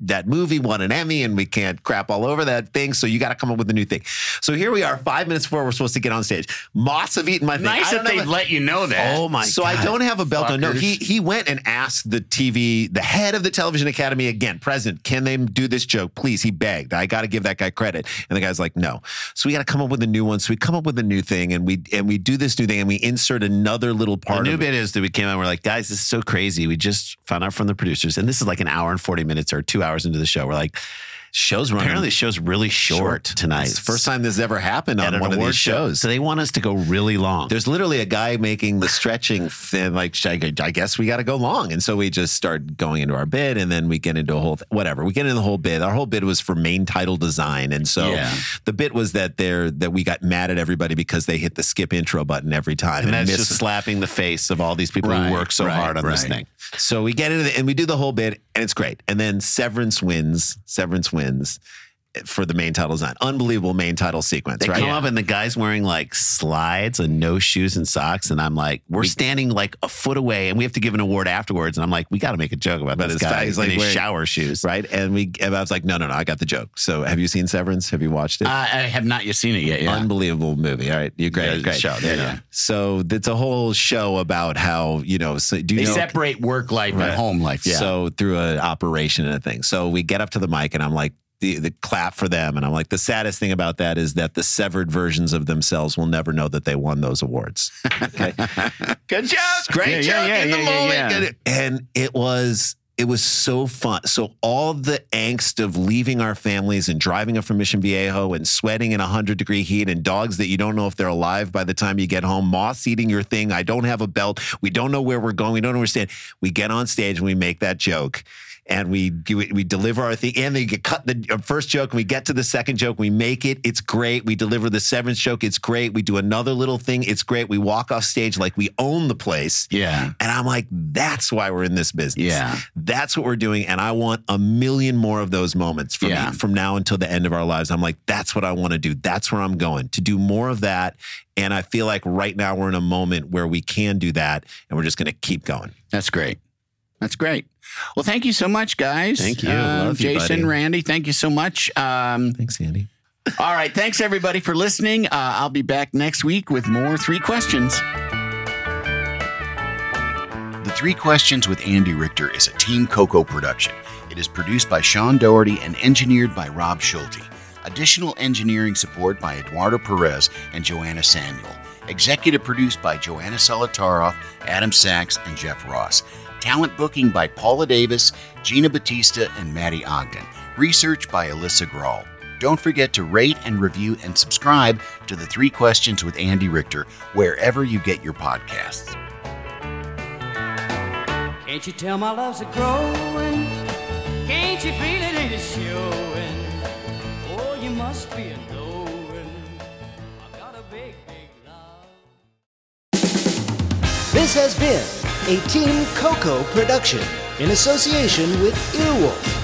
that movie won an Emmy and we can't crap all over that thing. So you got to come up with a new thing. So here we are, five minutes before we're supposed to get on stage. Moss have eaten my thing. Nice I don't that they've a- let you know that. Oh my so God. I don't have a belt on. No, he he went and asked the TV, the head of the Television Academy again, President, can they do this joke? Please, he begged. I got to give that guy credit, and the guy's like, no. So we got to come up with a new one. So we come up with a new thing, and we and we do this new thing, and we insert another little part. The new of bit is that we came out and we're like, guys, this is so crazy. We just found out from the producers, and this is like an hour and 40 minutes or two hours into the show. We're like, Show's running. apparently the show's really short, tonight. It's the first time this ever happened on one of these show. shows. So they want us to go really long. There's literally a guy making the stretching thing. Like, I guess we got to go long. And so we just start going into our bid and then we get into a whole, whatever. We get into the whole bid. Our whole bid was for main title design. And so Yeah. the bit was that they're, that we got mad at everybody because they hit the skip intro button every time. and that's missed- just slapping the face of all these people Right, who work so right, hard on this thing. So we get into it and we do the whole bit and it's great. And then Severance wins. Severance wins twins for the main title design. Unbelievable main title sequence, They right? come up and the guy's wearing like slides and no shoes and socks, and I'm like, we're standing like a foot away, and we have to give an award afterwards. And I'm like, we got to make a joke about But this his guy he's in like his wearing- shower shoes. right? And we, and I was like, no, no, no, I got the joke. So have you seen Severance? Have you watched it? I, I have not yet seen it yet. Yeah. Unbelievable movie. All right, you great, Yeah, great show, there you go. So it's a whole show about how you know. So do you they know? separate work life Right. and home life. Yeah. So through an operation and a thing. So we get up to the mic and I'm like. The, the clap for them. And I'm like, the saddest thing about that is that the severed versions of themselves will never know that they won those awards. Okay. good job. Great Yeah, joke yeah, yeah, in the moment. And it was it was so fun. So all the angst of leaving our families and driving up from Mission Viejo and sweating in 100 degree heat and dogs that you don't know if they're alive by the time you get home, moss eating your thing. I don't have a belt. We don't know where we're going. We don't understand. We get on stage and we make that joke. And we we, deliver our thing, and they get cut the uh, first joke, and we get to the second joke. We make it, it's great. We deliver the seventh joke, it's great. We do another little thing, it's great. We walk off stage like we own the place. Yeah. And I'm like, that's why we're in this business. Yeah. That's what we're doing. And I want a million more of those moments from, Yeah. from now until the end of our lives. I'm like, that's what I want to do. That's where I'm going to do more of that. And I feel like right now we're in a moment where we can do that and we're just going to keep going. That's great. That's great. Well, thank you so much, guys. Thank you. Um, Love you, Jason, buddy. Randy, thank you so much. Um, Thanks, Andy. all right. Thanks, everybody, for listening. Uh, I'll be back next week with more Three Questions. The Three Questions with Andy Richter is a Team Coco production. It is produced by Sean Doherty and engineered by Rob Schulte. Additional engineering support by Eduardo Perez and Joanna Samuel. Executive produced by Joanna Solotaroff, Adam Sachs, and Jeff Ross. Talent booking by Paula Davis, Gina Batista, and Maddie Ogden. Research by Alyssa Grahl. Don't forget to rate and review and subscribe to the Three Questions with Andy Richter wherever you get your podcasts. Can't you tell my love's a growing? Can't you feel it ain't it showing? Oh, you must be a knowing. I've got a big, big love. This has been a Team Coco production in association with Earwolf.